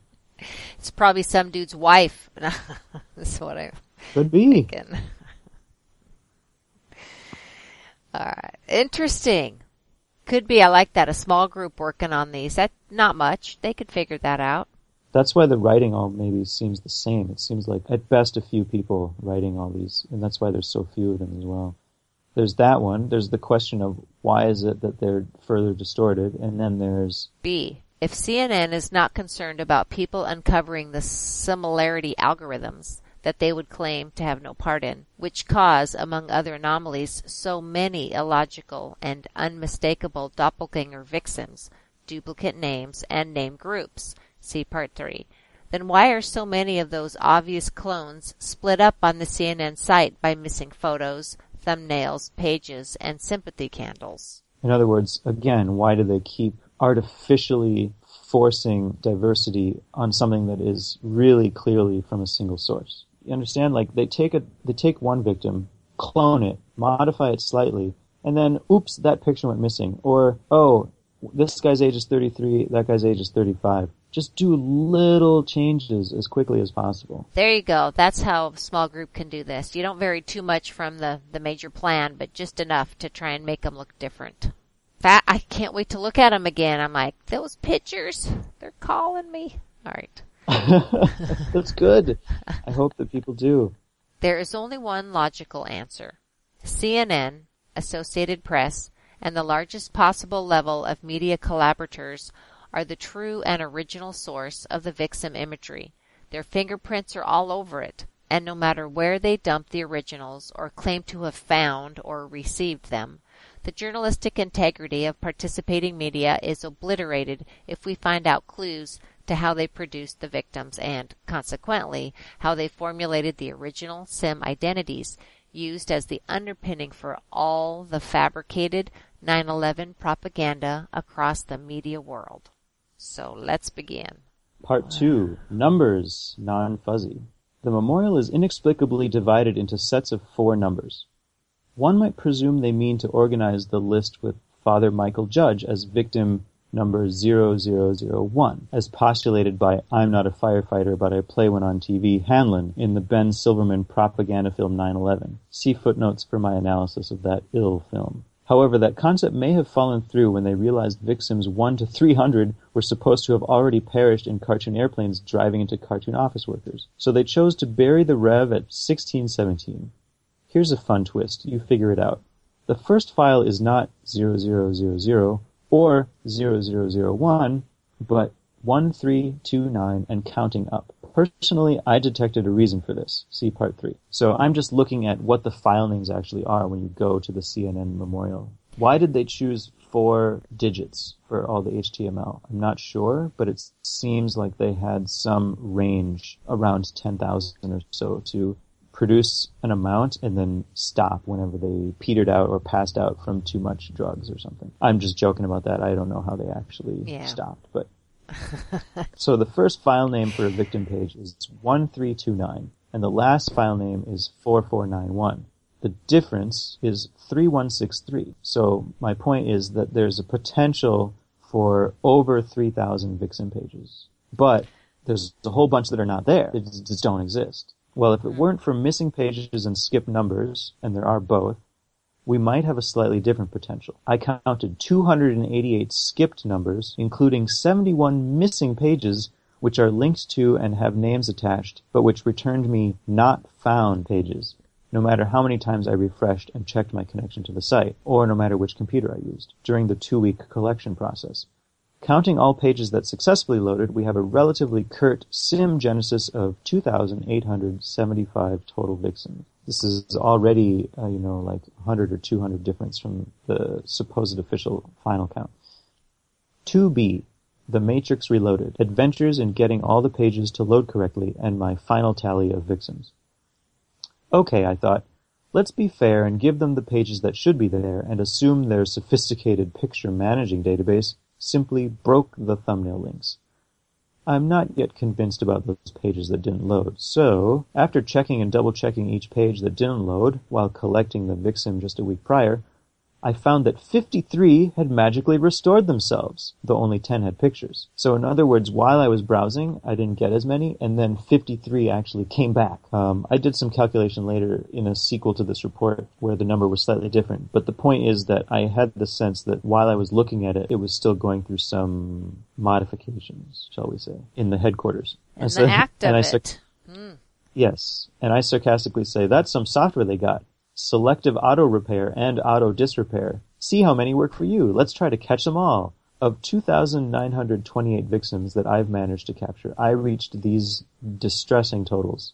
S2: It's probably some dude's wife. That's what I
S1: could be. Thinking.
S2: All right. Interesting. Could be. I like that. A small group working on these. That not much. They could figure that out.
S1: That's why the writing all maybe seems the same. It seems like at best a few people writing all these, and that's why there's so few of them as well. There's that one. There's the question of why is it that they're further distorted, and then there's
S2: B. If CNN is not concerned about people uncovering the similarity algorithms, that they would claim to have no part in, which cause, among other anomalies, so many illogical and unmistakable doppelganger Vicsims, duplicate names, and name groups. See Part 3. Then why are so many of those obvious clones split up on the CNN site by missing photos, thumbnails, pages, and sympathy candles?
S1: In other words, again, why do they keep artificially forcing diversity on something that is really clearly from a single source? You understand? Like they take a they take one victim, clone it, modify it slightly, and then oops, that picture went missing. Or oh, this guy's age is 33, that guy's age is 35. Just do little changes as quickly as possible.
S2: There you go. That's how a small group can do this. You don't vary too much from the, the major plan, but just enough to try and make them look different. That, I can't wait to look at them again. I'm like, those pictures, they're calling me. All right.
S1: That's good. I hope that people do.
S2: There is only one logical answer. CNN, Associated Press, and the largest possible level of media collaborators are the true and original source of the Vicsim imagery. Their fingerprints are all over it, and no matter where they dump the originals or claim to have found or received them, the journalistic integrity of participating media is obliterated if we find out clues to how they produced the victims and, consequently, how they formulated the original SIM identities used as the underpinning for all the fabricated 9-11 propaganda across the media world. So let's begin.
S1: Part 2. Numbers, non-fuzzy. The memorial is inexplicably divided into sets of four numbers. One might presume they mean to organize the list with Father Michael Judge as victim number 0001, as postulated by I'm Not a Firefighter But I Play One on TV Hanlon in the Ben Silverman propaganda film 9-11. See footnotes for my analysis of that ill film. However, that concept may have fallen through when they realized Vicsims 1 to 300 were supposed to have already perished in cartoon airplanes driving into cartoon office workers. So they chose to bury the rev at 1617. Here's a fun twist. You figure it out. The first file is not 0000, or 0001, but 1329 and counting up. Personally, I detected a reason for this. See part 3. So I'm just looking at what the file names actually are when you go to the CNN memorial. Why did they choose four digits for all the HTML? I'm not sure, but it seems like they had some range around 10,000 or so to produce an amount and then stop whenever they petered out or passed out from too much drugs or something. I'm just joking about that. I don't know how they actually yeah. stopped, but so the first file name for a victim page is 1329, and the last file name is 4491. The difference is 3163. So my point is that there's a potential for over 3,000 Vicsim pages. But there's a whole bunch that are not there. They just don't exist. Well, if it mm-hmm. weren't for missing pages and skipped numbers, and there are both, we might have a slightly different potential. I counted 288 skipped numbers, including 71 missing pages which are linked to and have names attached, but which returned me not found pages, no matter how many times I refreshed and checked my connection to the site, or no matter which computer I used, during the two-week collection process. Counting all pages that successfully loaded, we have a relatively curt sim genesis of 2,875 total Vicsims. This is already, uh, you know, like 100 or 200 difference from the supposed official final count. 2b, The Matrix Reloaded, Adventures in Getting All the Pages to Load Correctly, and my final tally of Vicsims. Okay, I thought, let's be fair and give them the pages that should be there and assume their sophisticated picture managing database simply broke the thumbnail links. I'm not yet convinced about those pages that didn't load, so after checking and double checking each page that didn't load while collecting the Vicsim just a week prior, I found that 53 had magically restored themselves, though only 10 had pictures. So in other words, while I was browsing, I didn't get as many, and then 53 actually came back. Um, I did some calculation later in a sequel to this report where the number was slightly different, but the point is that I had the sense that while I was looking at it, it was still going through some modifications, shall we say, in the headquarters.
S2: In and the so, act of
S1: it.
S2: Said,
S1: mm. Yes, and I sarcastically say that's some software they got selective auto repair and auto disrepair. See how many work for you. Let's try to catch them all. Of 2,928 victims that I've managed to capture, I reached these distressing totals.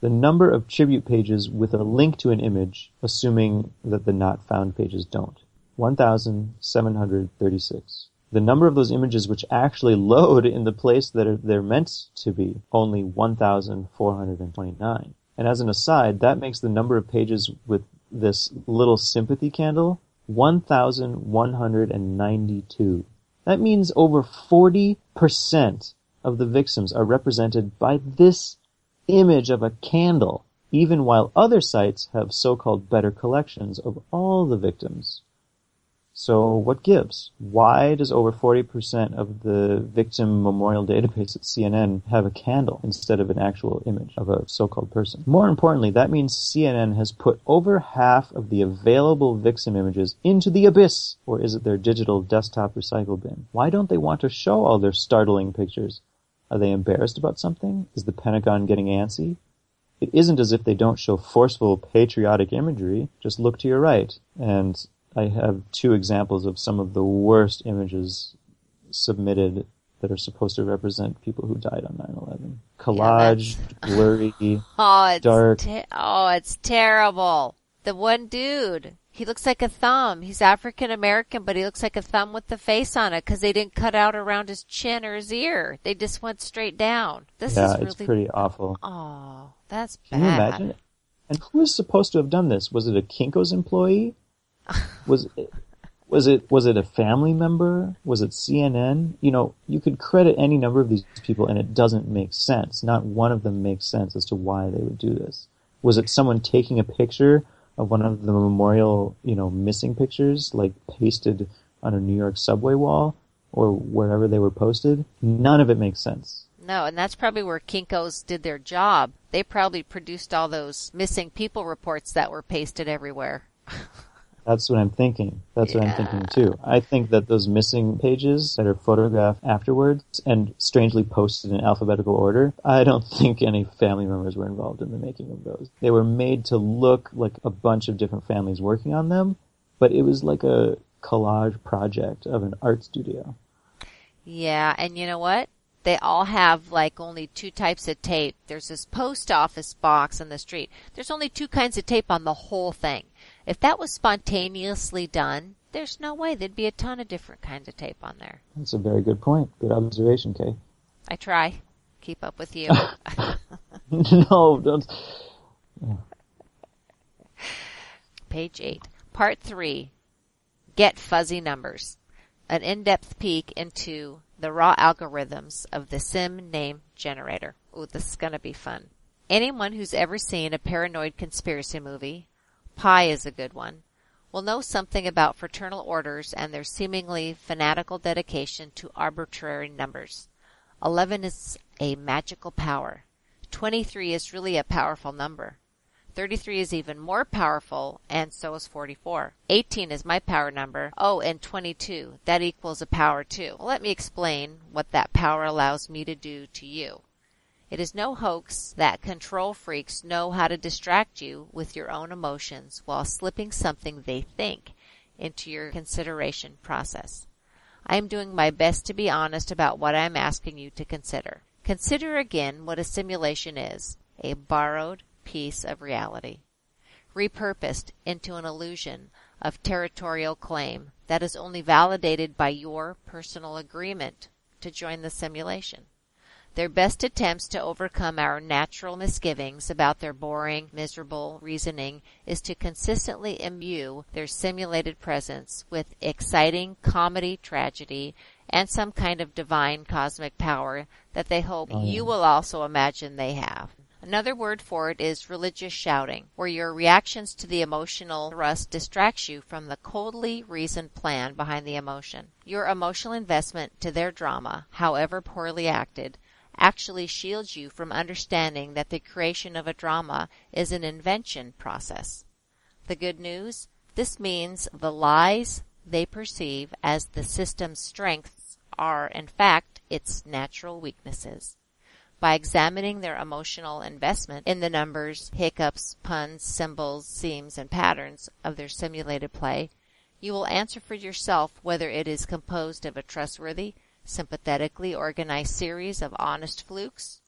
S1: The number of tribute pages with a link to an image, assuming that the not found pages don't. 1,736. The number of those images which actually load in the place that they're meant to be, only 1,429. And as an aside, that makes the number of pages with this little sympathy candle 1,192. That means over 40% of the victims are represented by this image of a candle, even while other sites have so-called better collections of all the victims. So what gives? Why does over 40% of the victim memorial database at CNN have a candle instead of an actual image of a so-called person? More importantly, that means CNN has put over half of the available victim images into the abyss, or is it their digital desktop recycle bin? Why don't they want to show all their startling pictures? Are they embarrassed about something? Is the Pentagon getting antsy? It isn't as if they don't show forceful patriotic imagery. Just look to your right and I have two examples of some of the worst images submitted that are supposed to represent people who died on 9/11. Collage, yeah, blurry,
S2: oh, it's
S1: dark.
S2: Te- oh, it's terrible. The one dude, he looks like a thumb. He's African American, but he looks like a thumb with the face on it because they didn't cut out around his chin or his ear. They just went straight down. This
S1: yeah,
S2: is really
S1: it's pretty awful.
S2: Oh, that's
S1: Can
S2: bad.
S1: you imagine? And who is supposed to have done this? Was it a Kinko's employee? Was it, was it was it a family member? Was it CNN? You know, you could credit any number of these people, and it doesn't make sense. Not one of them makes sense as to why they would do this. Was it someone taking a picture of one of the memorial, you know, missing pictures, like pasted on a New York subway wall or wherever they were posted? None of it makes sense.
S2: No, and that's probably where Kinko's did their job. They probably produced all those missing people reports that were pasted everywhere.
S1: That's what I'm thinking. That's yeah. what I'm thinking too. I think that those missing pages that are photographed afterwards and strangely posted in alphabetical order, I don't think any family members were involved in the making of those. They were made to look like a bunch of different families working on them, but it was like a collage project of an art studio.
S2: Yeah, and you know what? They all have like only two types of tape. There's this post office box on the street. There's only two kinds of tape on the whole thing. If that was spontaneously done, there's no way there'd be a ton of different kinds of tape on there.
S1: That's a very good point. Good observation, Kay.
S2: I try. Keep up with you.
S1: no, don't.
S2: Page 8. Part 3. Get fuzzy numbers. an in-depth peek into the raw algorithms of the sim name generator. Ooh, this is gonna be fun. Anyone who's ever seen a paranoid conspiracy movie, Pi is a good one, We'll know something about fraternal orders and their seemingly fanatical dedication to arbitrary numbers. 11 is a magical power. 23 is really a powerful number. 33 is even more powerful, and so is 44. 18 is my power number. Oh, and 22. That equals a power too. Well, let me explain what that power allows me to do to you. It is no hoax that control freaks know how to distract you with your own emotions while slipping something they think into your consideration process. I am doing my best to be honest about what I am asking you to consider. Consider again what a simulation is a borrowed piece of reality, repurposed into an illusion of territorial claim that is only validated by your personal agreement to join the simulation. Their best attempts to overcome our natural misgivings about their boring, miserable reasoning is to consistently imbue their simulated presence with exciting comedy tragedy and some kind of divine cosmic power that they hope oh, you will also imagine they have. Another word for it is religious shouting, where your reactions to the emotional thrust distracts you from the coldly reasoned plan behind the emotion. Your emotional investment to their drama, however poorly acted, actually shields you from understanding that the creation of a drama is an invention process. The good news? This means the lies they perceive as the system's strengths are, in fact, its natural weaknesses. By examining their emotional investment in the numbers, hiccups, puns, symbols, seams, and patterns of their simulated play, you will answer for yourself whether it is composed of a trustworthy, sympathetically organized series of honest flukes?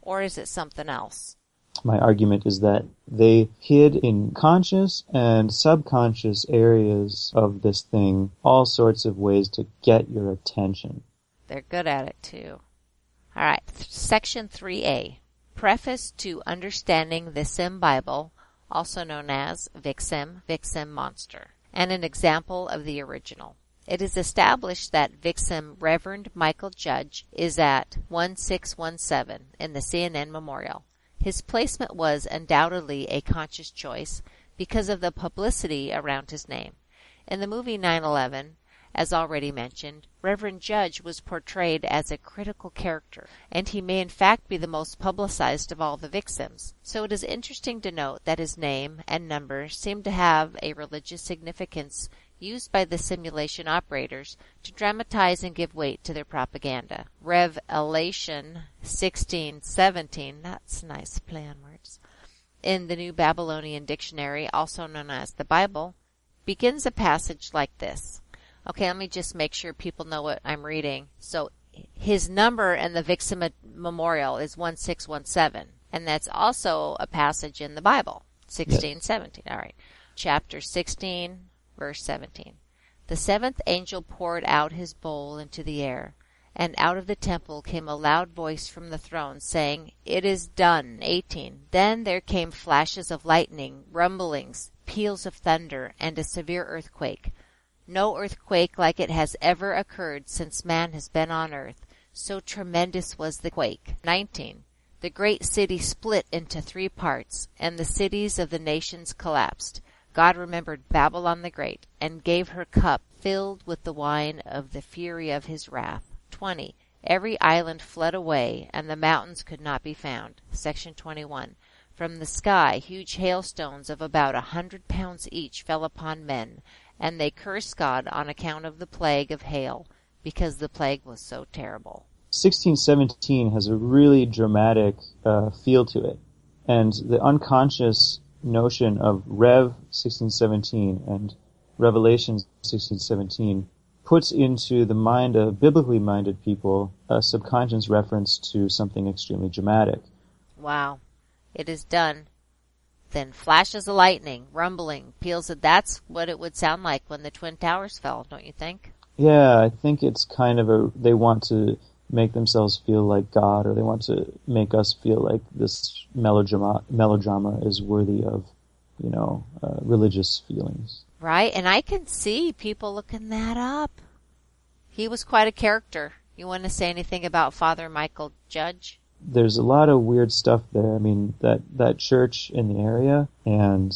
S2: Or is it something else?
S1: My argument is that they hid in conscious and subconscious areas of this thing all sorts of ways to get your attention.
S2: They're good at it too. All right, section 3A. Preface to Understanding the Sim Bible, also known as Vicsim, Vicsim Monster, and an example of the original. It is established that Vicsim Reverend Michael Judge is at 1617 in the CNN Memorial. His placement was undoubtedly a conscious choice because of the publicity around his name. In the movie 9/11, as already mentioned, Reverend Judge was portrayed as a critical character, and he may in fact be the most publicized of all the victims. So it is interesting to note that his name and number seem to have a religious significance used by the simulation operators to dramatize and give weight to their propaganda. Revelation 16:17, that's nice play on words, in the New Babylonian Dictionary, also known as the Bible, begins a passage like this. Okay, let me just make sure people know what I'm reading. So his number in the Vicsim Memorial is 1617, and that's also a passage in the Bible, 1617. All right. Chapter 16, Verse 17. The seventh angel poured out his bowl into the air, and out of the temple came a loud voice from the throne, saying, It is done. 18. Then there came flashes of lightning, rumblings, peals of thunder, and a severe earthquake. No earthquake like it has ever occurred since man has been on earth. So tremendous was the quake. 19. The great city split into three parts, and the cities of the nations collapsed. God remembered Babylon the Great, and gave her cup filled with the wine of the fury of his wrath. 20. Every island fled away, and the mountains could not be found. Section 21. From the sky huge hailstones of about a hundred pounds each fell upon men, and they cursed God on account of the plague of hail, because the plague was so terrible.
S1: 1617 has a really dramatic uh, feel to it, and the unconscious notion of Rev 1617 and Revelation 1617 puts into the mind of biblically minded people a subconscious reference to something extremely dramatic.
S2: Wow. It is done. Then flashes of lightning, rumbling, peals of that's what it would sound like when the Twin Towers fell, don't you think?
S1: Yeah, I think it's kind of a they want to make themselves feel like God, or they want to make us feel like this melodrama melodrama is worthy of, you know, uh, religious feelings.
S2: Right, and I can see people looking that up. He was quite a character. You want to say anything about Father Michael Judge?
S1: There's a lot of weird stuff there. I mean, that, that church in the area and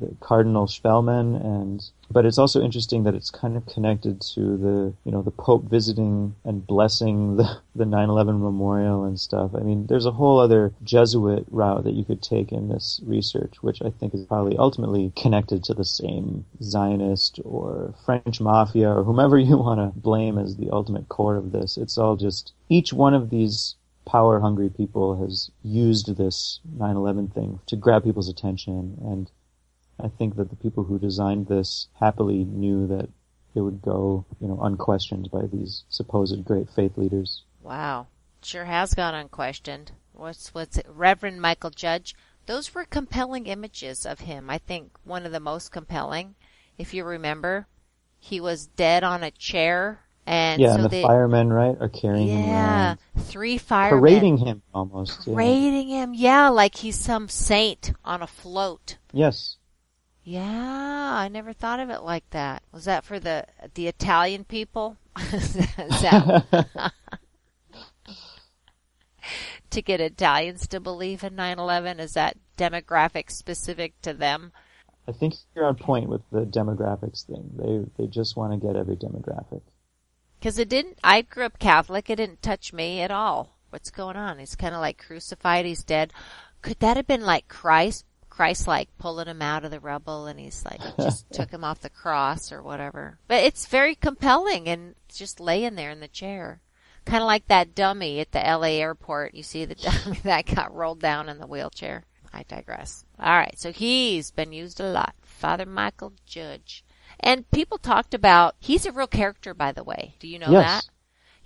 S1: the Cardinal Spellman and but it's also interesting that it's kind of connected to the you know the Pope visiting and blessing the the 9/11 memorial and stuff. I mean, there's a whole other Jesuit route that you could take in this research, which I think is probably ultimately connected to the same Zionist or French mafia or whomever you want to blame as the ultimate core of this. It's all just each one of these power hungry people has used this 9/11 thing to grab people's attention and I think that the people who designed this happily knew that it would go, you know, unquestioned by these supposed great faith leaders.
S2: Wow. Sure has gone unquestioned. What's what's it? Reverend Michael Judge? Those were compelling images of him. I think one of the most compelling. If you remember, he was dead on a chair and
S1: yeah,
S2: so
S1: and the
S2: they,
S1: firemen, right, are carrying him
S2: yeah, three firemen
S1: parading him almost. yeah.
S2: him. Yeah, like he's some saint on a float.
S1: Yes.
S2: Yeah, I never thought of it like that. Was that for the the Italian people? That- to get Italians to believe in 9/11? Is that demographic specific to them?
S1: I think you're on point with the demographics thing. They they just want to get every demographic.
S2: Because it didn't. I grew up Catholic. It didn't touch me at all. What's going on? He's kind of like crucified. He's dead. Could that have been like Christ? Christ like pulling him out of the rubble and he's like just took him off the cross or whatever. But it's very compelling and just laying there in the chair. Kind of like that dummy at the LA airport. You see the dummy that got rolled down in the wheelchair. I digress. All right. So he's been used a lot. Father Michael Judge. And people talked about, he's a real character, by the way. Do you know
S1: Yes.
S2: that?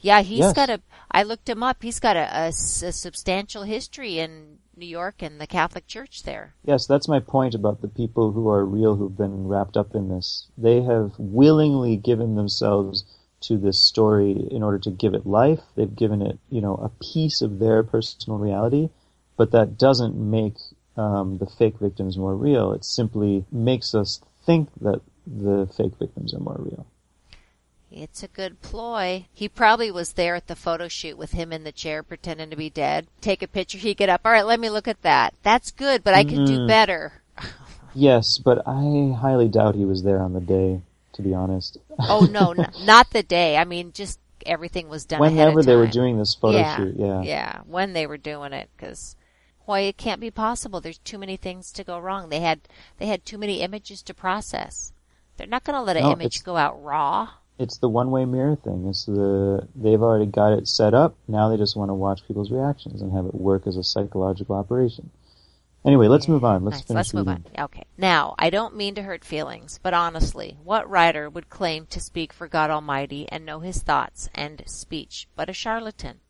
S2: Yeah, he's
S1: Yes.
S2: got a, I looked him up. he's got a a substantial history in New York and the Catholic Church there.
S1: Yes, that's my point about the people who are real who've been wrapped up in this. They have willingly given themselves to this story in order to give it life. They've given it, you know, a piece of their personal reality, but that doesn't make um, the fake victims more real. It simply makes us think that the fake victims are more real.
S2: It's a good ploy. He probably was there at the photo shoot with him in the chair pretending to be dead. Take a picture, he'd get up. All right, let me look at that. That's good, but I could do
S1: Mm.
S2: better.
S1: Yes, but I highly doubt he was there on the day, to be honest.
S2: Oh no, n- not the day. I mean, just everything was done ahead
S1: Whenever they were doing this photo
S2: yeah,
S1: shoot, yeah.
S2: yeah, when they were doing it, because boy, it can't be possible. There's too many things to go wrong. They had they had too many images to process. They're not going to let an
S1: No,
S2: image go out raw.
S1: It's the one-way mirror thing. It's the they've already got it set up. Now they just want to watch people's reactions and have it work as a psychological operation. Anyway, let's move on. Let's
S2: Nice.
S1: finish
S2: Let's move on. Okay. Now, I don't mean to hurt feelings, but honestly, what writer would claim to speak for God Almighty and know his thoughts and speech but a charlatan?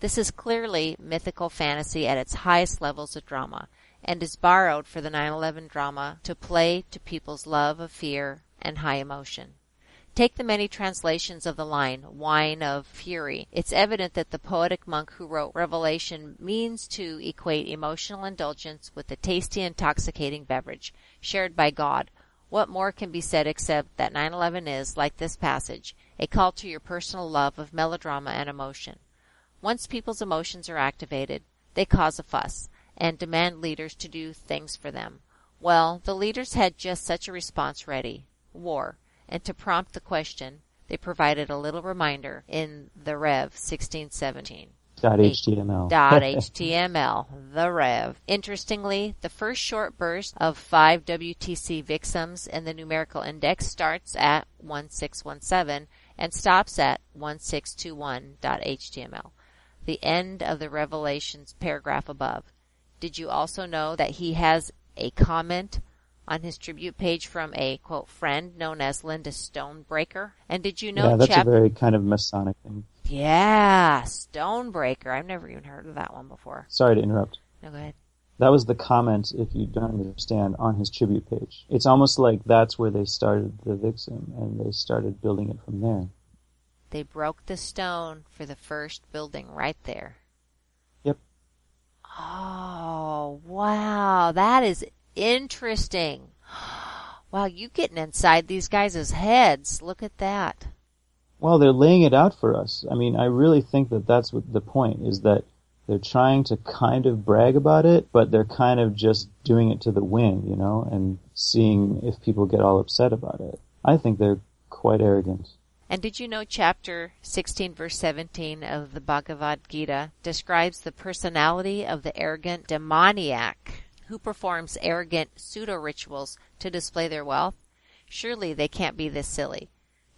S2: This is clearly mythical fantasy at its highest levels of drama and is borrowed for the 9/11 drama to play to people's love of fear and high emotion. Take the many translations of the line, wine of fury. It's evident that the poetic monk who wrote Revelation means to equate emotional indulgence with a tasty, intoxicating beverage shared by God. What more can be said except that 9-11 is, like this passage, a call to your personal love of melodrama and emotion. Once people's emotions are activated, they cause a fuss and demand leaders to do things for them. Well, the leaders had just such a response ready. War and to prompt the question, they provided a little reminder in the Rev 1617.
S1: Dot HTML.
S2: Dot HTML, the Rev. Interestingly, the first short burst of five WTC victims in the numerical index starts at 1617 and stops at 1621.html, the end of the Revelations paragraph above. Did you also know that he has a comment on his tribute page from a quote friend known as Linda Stonebreaker? And did you know
S1: yeah, that's
S2: chap-
S1: a very kind of Masonic thing.
S2: Yeah, Stonebreaker. I've never even heard of that one before.
S1: Sorry to interrupt.
S2: No, go ahead.
S1: That was the comment, if you don't understand, on his tribute page. It's almost like that's where they started the Vicsim, and they started building it from there.
S2: They broke the stone for the first building right there.
S1: Yep.
S2: Oh, wow. That is interesting. Wow, you getting inside these guys' heads. Look at that.
S1: Well, they're laying it out for us. I mean, I really think that that's what the point is that they're trying to kind of brag about it, but they're kind of just doing it to the wind, you know, and seeing if people get all upset about it. I think they're quite arrogant.
S2: And did you know chapter 16 verse 17 of the Bhagavad Gita describes the personality of the arrogant demoniac who performs arrogant pseudo rituals to display their wealth? Surely they can't be this silly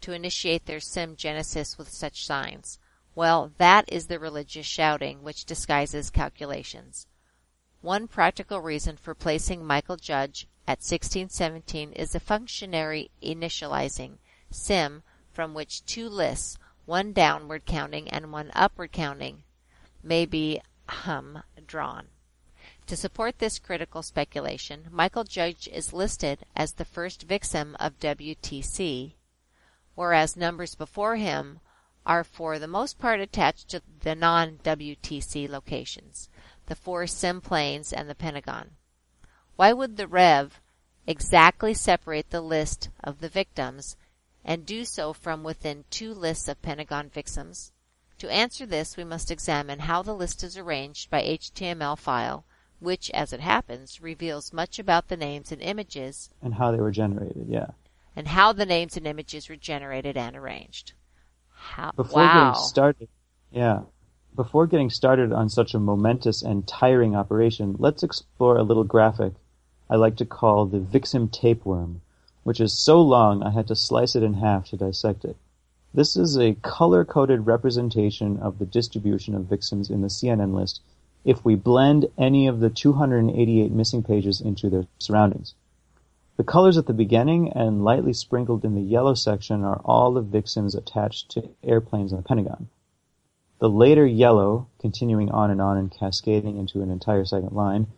S2: to initiate their sim genesis with such signs. Well, that is the religious shouting which disguises calculations. One practical reason for placing Michael Judge at 1617 is the functionary initializing sim from which two lists, one downward counting and one upward counting, may be hum drawn. To support this critical speculation, Michael Judge is listed as the first victim of WTC, whereas numbers before him are for the most part attached to the non-WTC locations, the four sim planes and the Pentagon. Why would the Rev exactly separate the list of the victims and do so from within two lists of Pentagon victims? To answer this, we must examine how the list is arranged by HTML file, which, as it happens, reveals much about the names and images
S1: And how they were generated, yeah.
S2: and how the names and images were generated and arranged. How,
S1: Before
S2: wow.
S1: getting started, yeah. Before getting started on such a momentous and tiring operation, let's explore a little graphic I like to call the Vicsim tapeworm, which is so long I had to slice it in half to dissect it. This is a color-coded representation of the distribution of Vicsims in the CNN list if we blend any of the 288 missing pages into their surroundings. The colors at the beginning and lightly sprinkled in the yellow section are all the Vicsims attached to airplanes in the Pentagon. The later yellow, continuing on and on and cascading into an entire second line,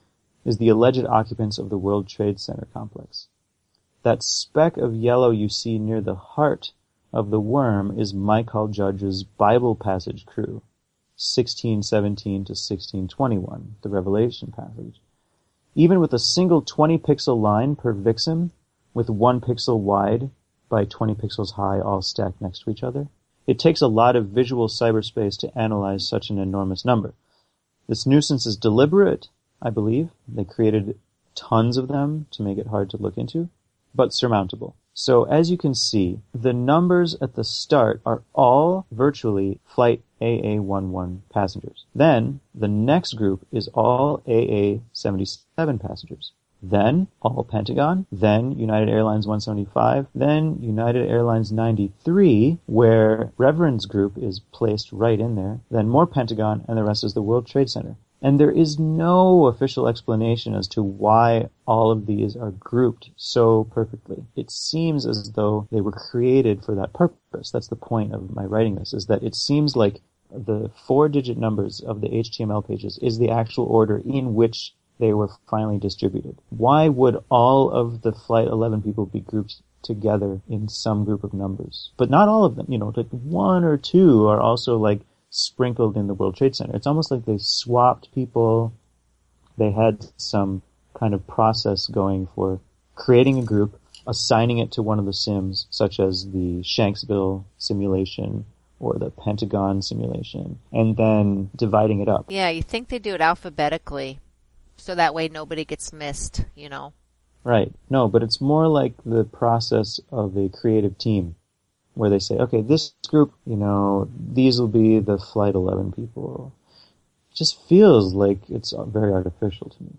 S1: is the alleged occupants of the World Trade Center complex. That speck of yellow you see near the heart of the worm is Michael Judge's Bible passage crew, 1617 to 1621, the Revelation passage. Even with a single 20 pixel line per Vicsim, with one pixel wide by 20 pixels high all stacked next to each other, it takes a lot of visual cyberspace to analyze such an enormous number. This nuisance is deliberate, I believe. They created tons of them to make it hard to look into, but surmountable. So as you can see, the numbers at the start are all virtually flight AA11 passengers. Then the next group is all AA77 passengers. Then all Pentagon, then United Airlines 175, then United Airlines 93, where Reverend's group is placed right in there, then more Pentagon, and the rest is the World Trade Center. And there is no official explanation as to why all of these are grouped so perfectly. It seems as though they were created for that purpose. That's the point of my writing this, is that it seems like the four digit numbers of the HTML pages is the actual order in which they were finally distributed. Why would all of the Flight 11 people be grouped together in some group of numbers? But not all of them, you know, like one or two are also like sprinkled in the World Trade Center. It's almost like they swapped people. They had some kind of process going for creating a group, assigning it to one of the sims, such as the Shanksville simulation or the Pentagon simulation, and then dividing it up.
S2: Yeah, you think they do it alphabetically, so that way nobody gets missed, you know.
S1: Right. No, but it's more like the process of a creative team where they say, okay, this group, you know, these will be the Flight 11 people. It just feels like it's very artificial to me.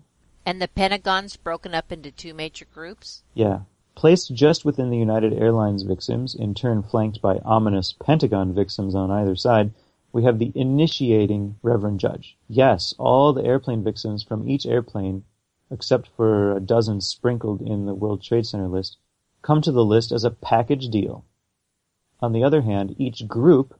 S2: And the Pentagon's broken up into two major groups?
S1: Yeah. Placed just within the United Airlines victims, in turn flanked by ominous Pentagon victims on either side, we have the initiating Reverend Judge. Yes, all the airplane victims from each airplane, except for a dozen sprinkled in the World Trade Center list, come to the list as a package deal. On the other hand, each group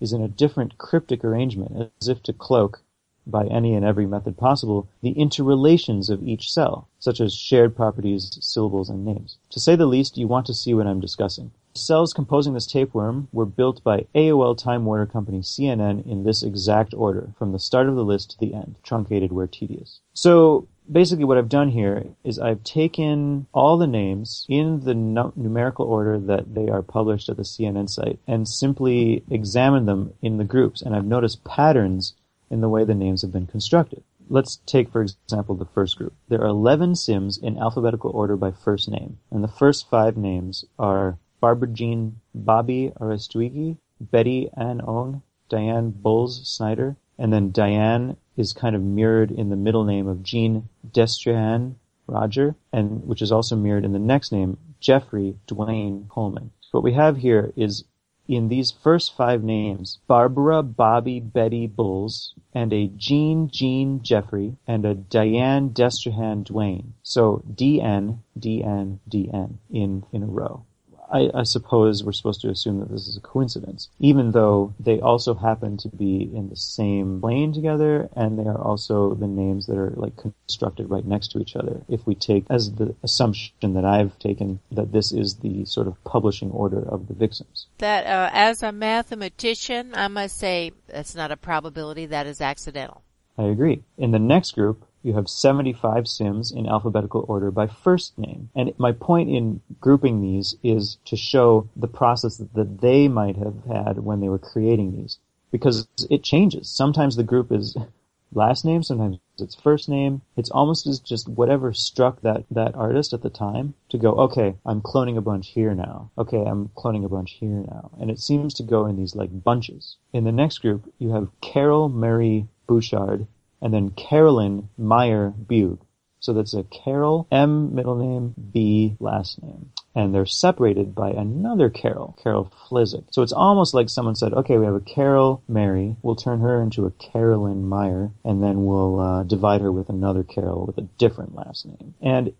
S1: is in a different cryptic arrangement, as if to cloak, by any and every method possible, the interrelations of each cell, such as shared properties, syllables, and names. To say the least, you want to see what I'm discussing. Cells composing this tapeworm were built by AOL Time Warner Company CNN in this exact order, from the start of the list to the end, truncated where tedious. So, basically what I've done here is I've taken all the names in the nu- numerical order that they are published at the CNN site and simply examined them in the groups. And I've noticed patterns in the way the names have been constructed. Let's take, for example, the first group. There are 11 Sims in alphabetical order by first name. And the first five names are Barbara Jean Bobby Arestegui, Betty Ann Ong, Diane Bulls Snyder, and then Diane is kind of mirrored in the middle name of Jean Destrehan Roger, and which is also mirrored in the next name, Jeffrey Dwayne Coleman. What we have here is in these first five names, Barbara Bobby Betty Bulls, and a Jean Jean Jeffrey, and a Diane Destrehan Duane. So DN, DN, DN in, in a row. I, I, suppose we're supposed to assume that this is a coincidence, even though they also happen to be in the same plane together, and they are also the names that are like constructed right next to each other. If we take as the assumption that I've taken that this is the sort of publishing order of the Vicsims.
S2: That uh, as a mathematician, I must say that's not a probability. That is accidental.
S1: I agree. In the next group, you have 75 Sims in alphabetical order by first name. And my point in grouping these is to show the process that they might have had when they were creating these. Because it changes. Sometimes the group is last name, sometimes it's first name. It's almost as just whatever struck that, that artist at the time to go, okay, I'm cloning a bunch here now. Okay, I'm cloning a bunch here now. And it seems to go in these like bunches. In the next group, you have Carol Mary Bouchard and then Carolyn Meyer Bug. So that's a Carol, M middle name, B last name. And they're separated by another Carol, Carol Flyzik. So it's almost like someone said, okay, we have a Carol Mary, we'll turn her into a Carolyn Meyer, and then we'll uh, divide her with another Carol with a different last name. And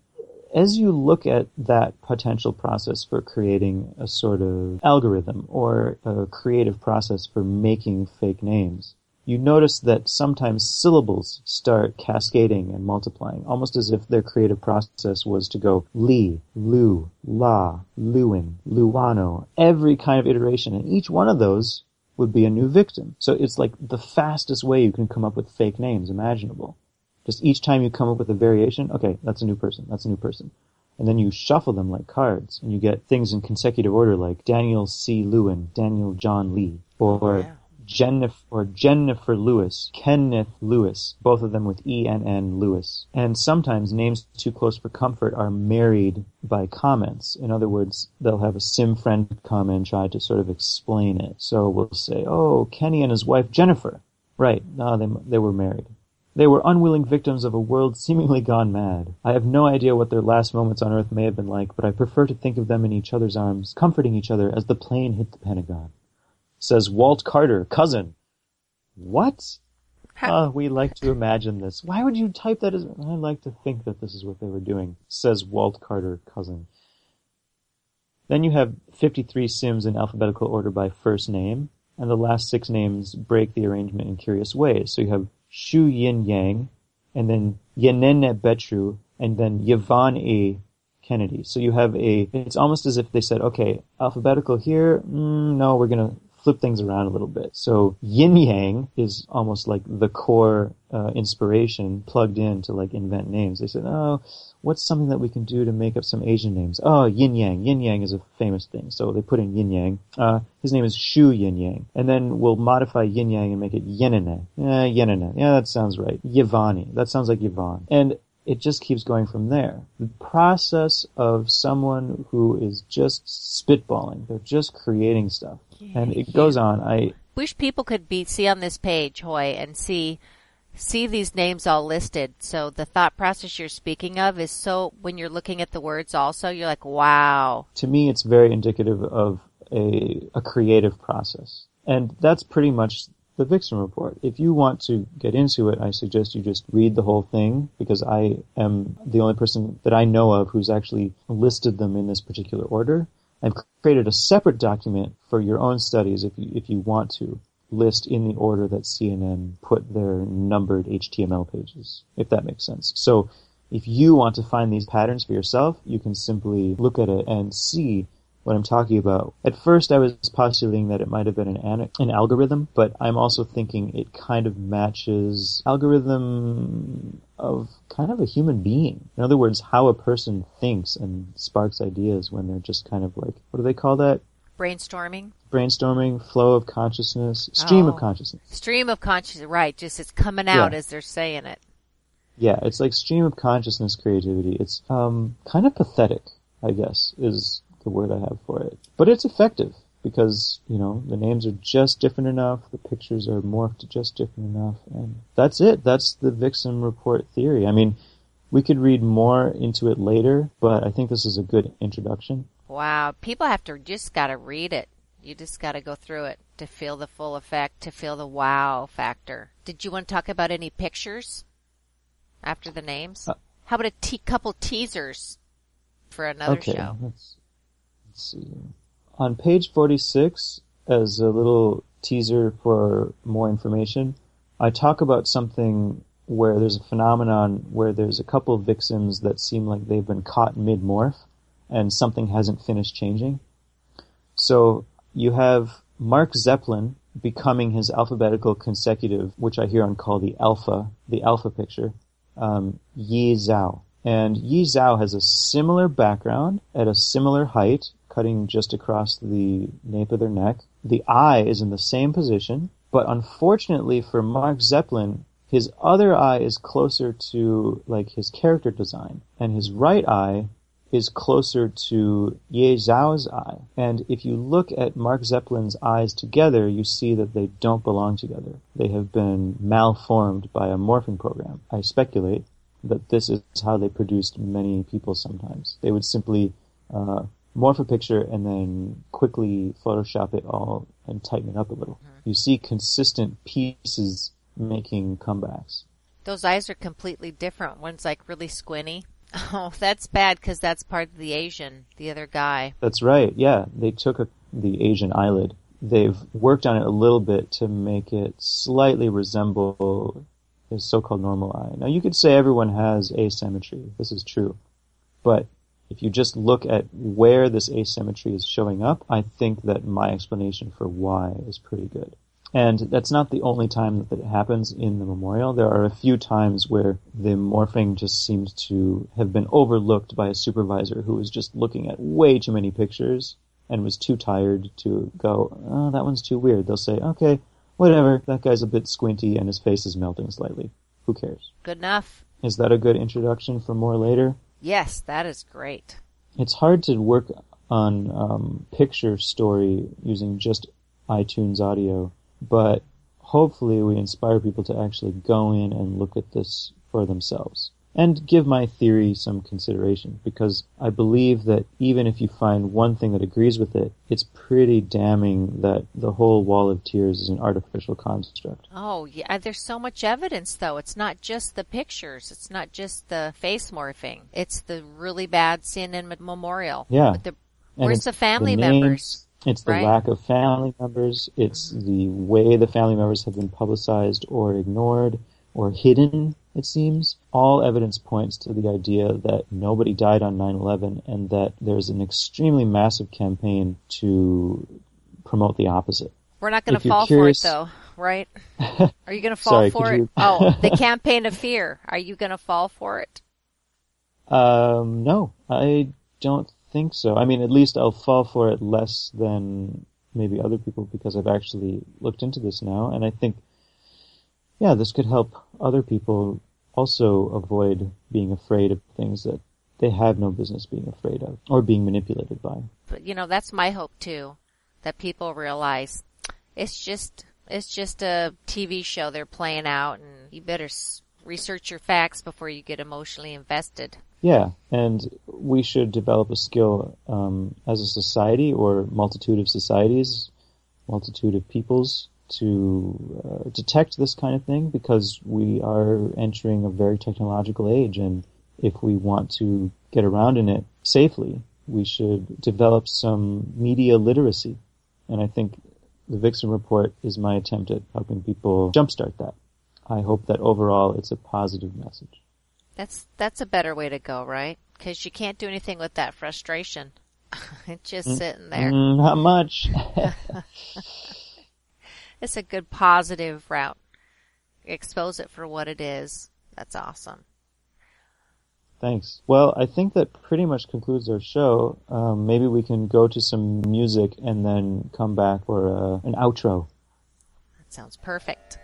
S1: as you look at that potential process for creating a sort of algorithm or a creative process for making fake names, you notice that sometimes syllables start cascading and multiplying, almost as if their creative process was to go Li, Lu, La, Luin, Luano, every kind of iteration, and each one of those would be a new victim. So it's like the fastest way you can come up with fake names imaginable. Just each time you come up with a variation, okay, that's a new person, that's a new person. And then you shuffle them like cards, and you get things in consecutive order like Daniel C. Lewin, Daniel John Lee, or yeah. Jennifer or Jennifer Lewis, Kenneth Lewis, both of them with E N N Lewis. And sometimes names too close for comfort are married by comments. In other words, they'll have a sim friend come and try to sort of explain it. So we'll say, "Oh, Kenny and his wife Jennifer." Right? No, they they were married. They were unwilling victims of a world seemingly gone mad. I have no idea what their last moments on Earth may have been like, but I prefer to think of them in each other's arms, comforting each other as the plane hit the Pentagon says Walt Carter, cousin. What? Uh, we like to imagine this. Why would you type that as, I like to think that this is what they were doing, says Walt Carter, cousin. Then you have 53 Sims in alphabetical order by first name, and the last six names break the arrangement in curious ways. So you have Shu Yin Yang, and then Yenene Betru, and then Yvonne A. Kennedy. So you have a, it's almost as if they said, okay, alphabetical here, mm, no, we're gonna flip things around a little bit. So yin yang is almost like the core uh, inspiration plugged in to like invent names. They said, oh, what's something that we can do to make up some Asian names? Oh, yin yang. Yin yang is a famous thing. So they put in yin yang. Uh, his name is Shu Yin Yang. And then we'll modify yin yang and make it yenene. Yeah, yenene. Yeah, that sounds right. Yvonne. That sounds like Yvonne. And it just keeps going from there. The process of someone who is just spitballing, they're just creating stuff. And it goes on. I
S2: wish people could be see on this page, Hoy, and see see these names all listed. So the thought process you're speaking of is so when you're looking at the words also, you're like, wow.
S1: To me it's very indicative of a a creative process. And that's pretty much the Vicsim report. If you want to get into it, I suggest you just read the whole thing because I am the only person that I know of who's actually listed them in this particular order. I've created a separate document for your own studies if you, if you want to list in the order that CNN put their numbered HTML pages, if that makes sense. So if you want to find these patterns for yourself, you can simply look at it and see what I'm talking about. At first, I was postulating that it might have been an, an algorithm, but I'm also thinking it kind of matches algorithm of kind of a human being. In other words, how a person thinks and sparks ideas when they're just kind of like, what do they call that?
S2: Brainstorming?
S1: Brainstorming, flow of consciousness, stream
S2: Oh.
S1: of consciousness.
S2: Stream of consciousness, right. Just it's coming out
S1: Yeah.
S2: as they're saying it.
S1: Yeah, it's like stream of consciousness creativity. It's um, kind of pathetic, I guess, is the word I have for it. But it's effective because, you know, the names are just different enough, the pictures are morphed just different enough, and that's it. That's the Vicsim report theory. I mean, we could read more into it later, but I think this is a good introduction.
S2: Wow. People have to just got to read it. You just got to go through it to feel the full effect, to feel the wow factor. Did you want to talk about any pictures after the names?
S1: Uh,
S2: How about a te- couple teasers for another
S1: okay,
S2: show?
S1: Let's see. On page 46, as a little teaser for more information, I talk about something where there's a phenomenon where there's a couple of Vicsims that seem like they've been caught mid-morph and something hasn't finished changing. So you have Mark Zeppelin becoming his alphabetical consecutive, which I hear on call the alpha, the alpha picture, um, Yi Zhao. And Yi Zhao has a similar background at a similar height, cutting just across the nape of their neck. The eye is in the same position, but unfortunately for Mark Zeppelin, his other eye is closer to like his character design, and his right eye is closer to Ye Zhao's eye. And if you look at Mark Zeppelin's eyes together, you see that they don't belong together. They have been malformed by a morphing program. I speculate that this is how they produced many people sometimes. They would simply uh, morph a picture and then quickly Photoshop it all and tighten it up a little. Mm-hmm. You see consistent pieces making comebacks.
S2: Those eyes are completely different. One's like really squinty. Oh, that's bad because that's part of the Asian, the other guy.
S1: That's right. Yeah, they took a, the Asian eyelid. They've worked on it a little bit to make it slightly resemble his so-called normal eye. Now, you could say everyone has asymmetry. This is true, but if you just look at where this asymmetry is showing up, I think that my explanation for why is pretty good. And that's not the only time that it happens in the memorial. There are a few times where the morphing just seems to have been overlooked by a supervisor who was just looking at way too many pictures and was too tired to go, oh, that one's too weird. They'll say, okay, whatever, that guy's a bit squinty and his face is melting slightly. Who cares?
S2: Good enough.
S1: Is that a good introduction for more later?
S2: Yes, that is great.
S1: It's hard to work on um, picture story using just iTunes audio, but hopefully we inspire people to actually go in and look at this for themselves and give my theory some consideration because I believe that even if you find one thing that agrees with it, it's pretty damning that the whole wall of tears is an artificial construct.
S2: Oh, yeah. Uh, there's so much evidence, though. It's not just the pictures. It's not just the face morphing. It's the really bad in memorial.
S1: Yeah.
S2: The, where's the family
S1: names,
S2: members?
S1: It's the
S2: right?
S1: lack of family members. It's mm-hmm. the way the family members have been publicized or ignored or hidden, it seems. All evidence points to the idea that nobody died on 9-11 and that there's an extremely massive campaign to promote the opposite.
S2: We're not going to fall
S1: curious-
S2: for it, though, right? Are you going to fall
S1: Sorry,
S2: for it?
S1: you-
S2: oh, the campaign of fear. Are you going to fall for it?
S1: Um, no, I don't think so. I mean, at least I'll fall for it less than maybe other people because I've actually looked into this now, and I think, yeah, this could help other people also avoid being afraid of things that they have no business being afraid of or being manipulated by.
S2: But you know, that's my hope too, that people realize it's just it's just a TV show they're playing out, and you better s- research your facts before you get emotionally invested.
S1: Yeah, and we should develop a skill um, as a society or multitude of societies, multitude of peoples to uh, detect this kind of thing because we are entering a very technological age, and if we want to get around in it safely, we should develop some media literacy. And I think the Vicsim report is my attempt at helping people jumpstart that. I hope that overall it's a positive message.
S2: That's that's a better way to go, right? Because you can't do anything with that frustration. it's just sitting there.
S1: Mm, not much.
S2: It's a good positive route. Expose it for what it is. That's awesome.
S1: Thanks. Well, I think that pretty much concludes our show. Um, maybe we can go to some music and then come back for uh, an outro.
S3: That sounds perfect.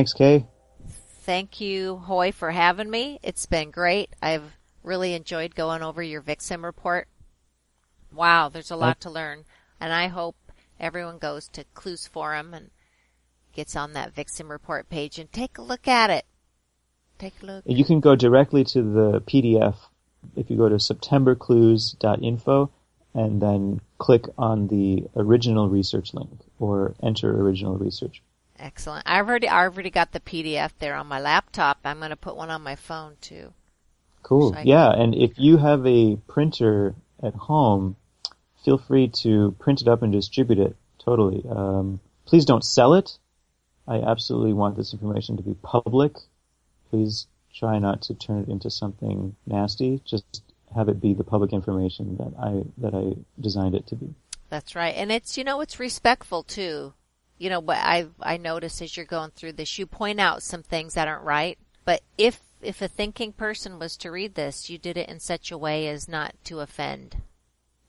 S1: Thanks, Kay.
S3: Thank you, Hoy, for having me. It's been great. I've really enjoyed going over your Vicsim report. Wow, there's a lot to learn. And I hope everyone goes to Clues Forum and gets on that Vicsim report page and take a look at it. Take a look.
S1: You can go directly to the PDF if you go to septemberclues.info and then click on the original research link or enter original research.
S3: Excellent. I've already I already got the PDF there on my laptop. I'm going to put one on my phone too.
S1: Cool. So yeah, and if you have a printer at home, feel free to print it up and distribute it. Totally. Um, please don't sell it. I absolutely want this information to be public. Please try not to turn it into something nasty. Just have it be the public information that I that I designed it to be.
S2: That's right. And it's, you know, it's respectful too. You know, what I, I notice as you're going through this, you point out some things that aren't right. But if, if a thinking person was to read this, you did it in such a way as not to offend.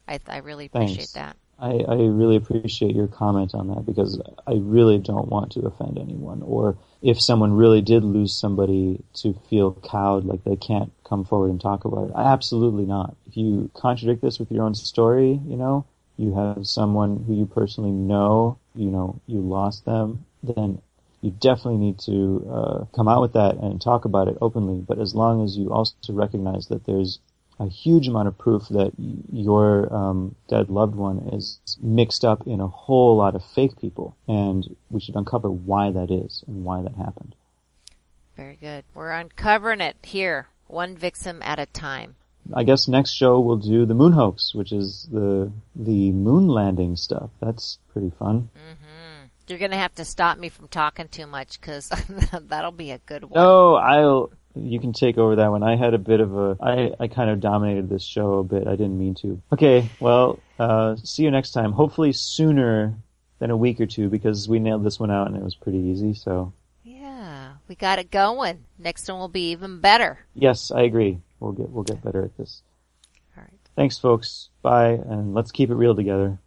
S2: I, I really appreciate
S1: Thanks.
S2: that.
S1: I, I really appreciate your comment on that because I really don't want to offend anyone. Or if someone really did lose somebody to feel cowed, like they can't come forward and talk about it. Absolutely not. If you contradict this with your own story, you know, you have someone who you personally know, you know, you lost them, then you definitely need to uh, come out with that and talk about it openly. But as long as you also recognize that there's a huge amount of proof that your um, dead loved one is mixed up in a whole lot of fake people, and we should uncover why that is and why that happened.
S2: Very good. We're uncovering it here, one victim at a time.
S1: I guess next show we'll do the moon hoax, which is the the moon landing stuff. That's pretty fun.
S2: Mm-hmm. You're gonna have to stop me from talking too much because that'll be a good one.
S1: No, I'll. You can take over that one. I had a bit of a. I I kind of dominated this show a bit. I didn't mean to. Okay, well, uh, see you next time. Hopefully sooner than a week or two because we nailed this one out and it was pretty easy. So
S2: Yeah, we got it going. Next one will be even better.
S1: yes, I agree. We'll get we'll get better at this.
S2: All right.
S1: Thanks, folks. Bye, and let's keep it real together.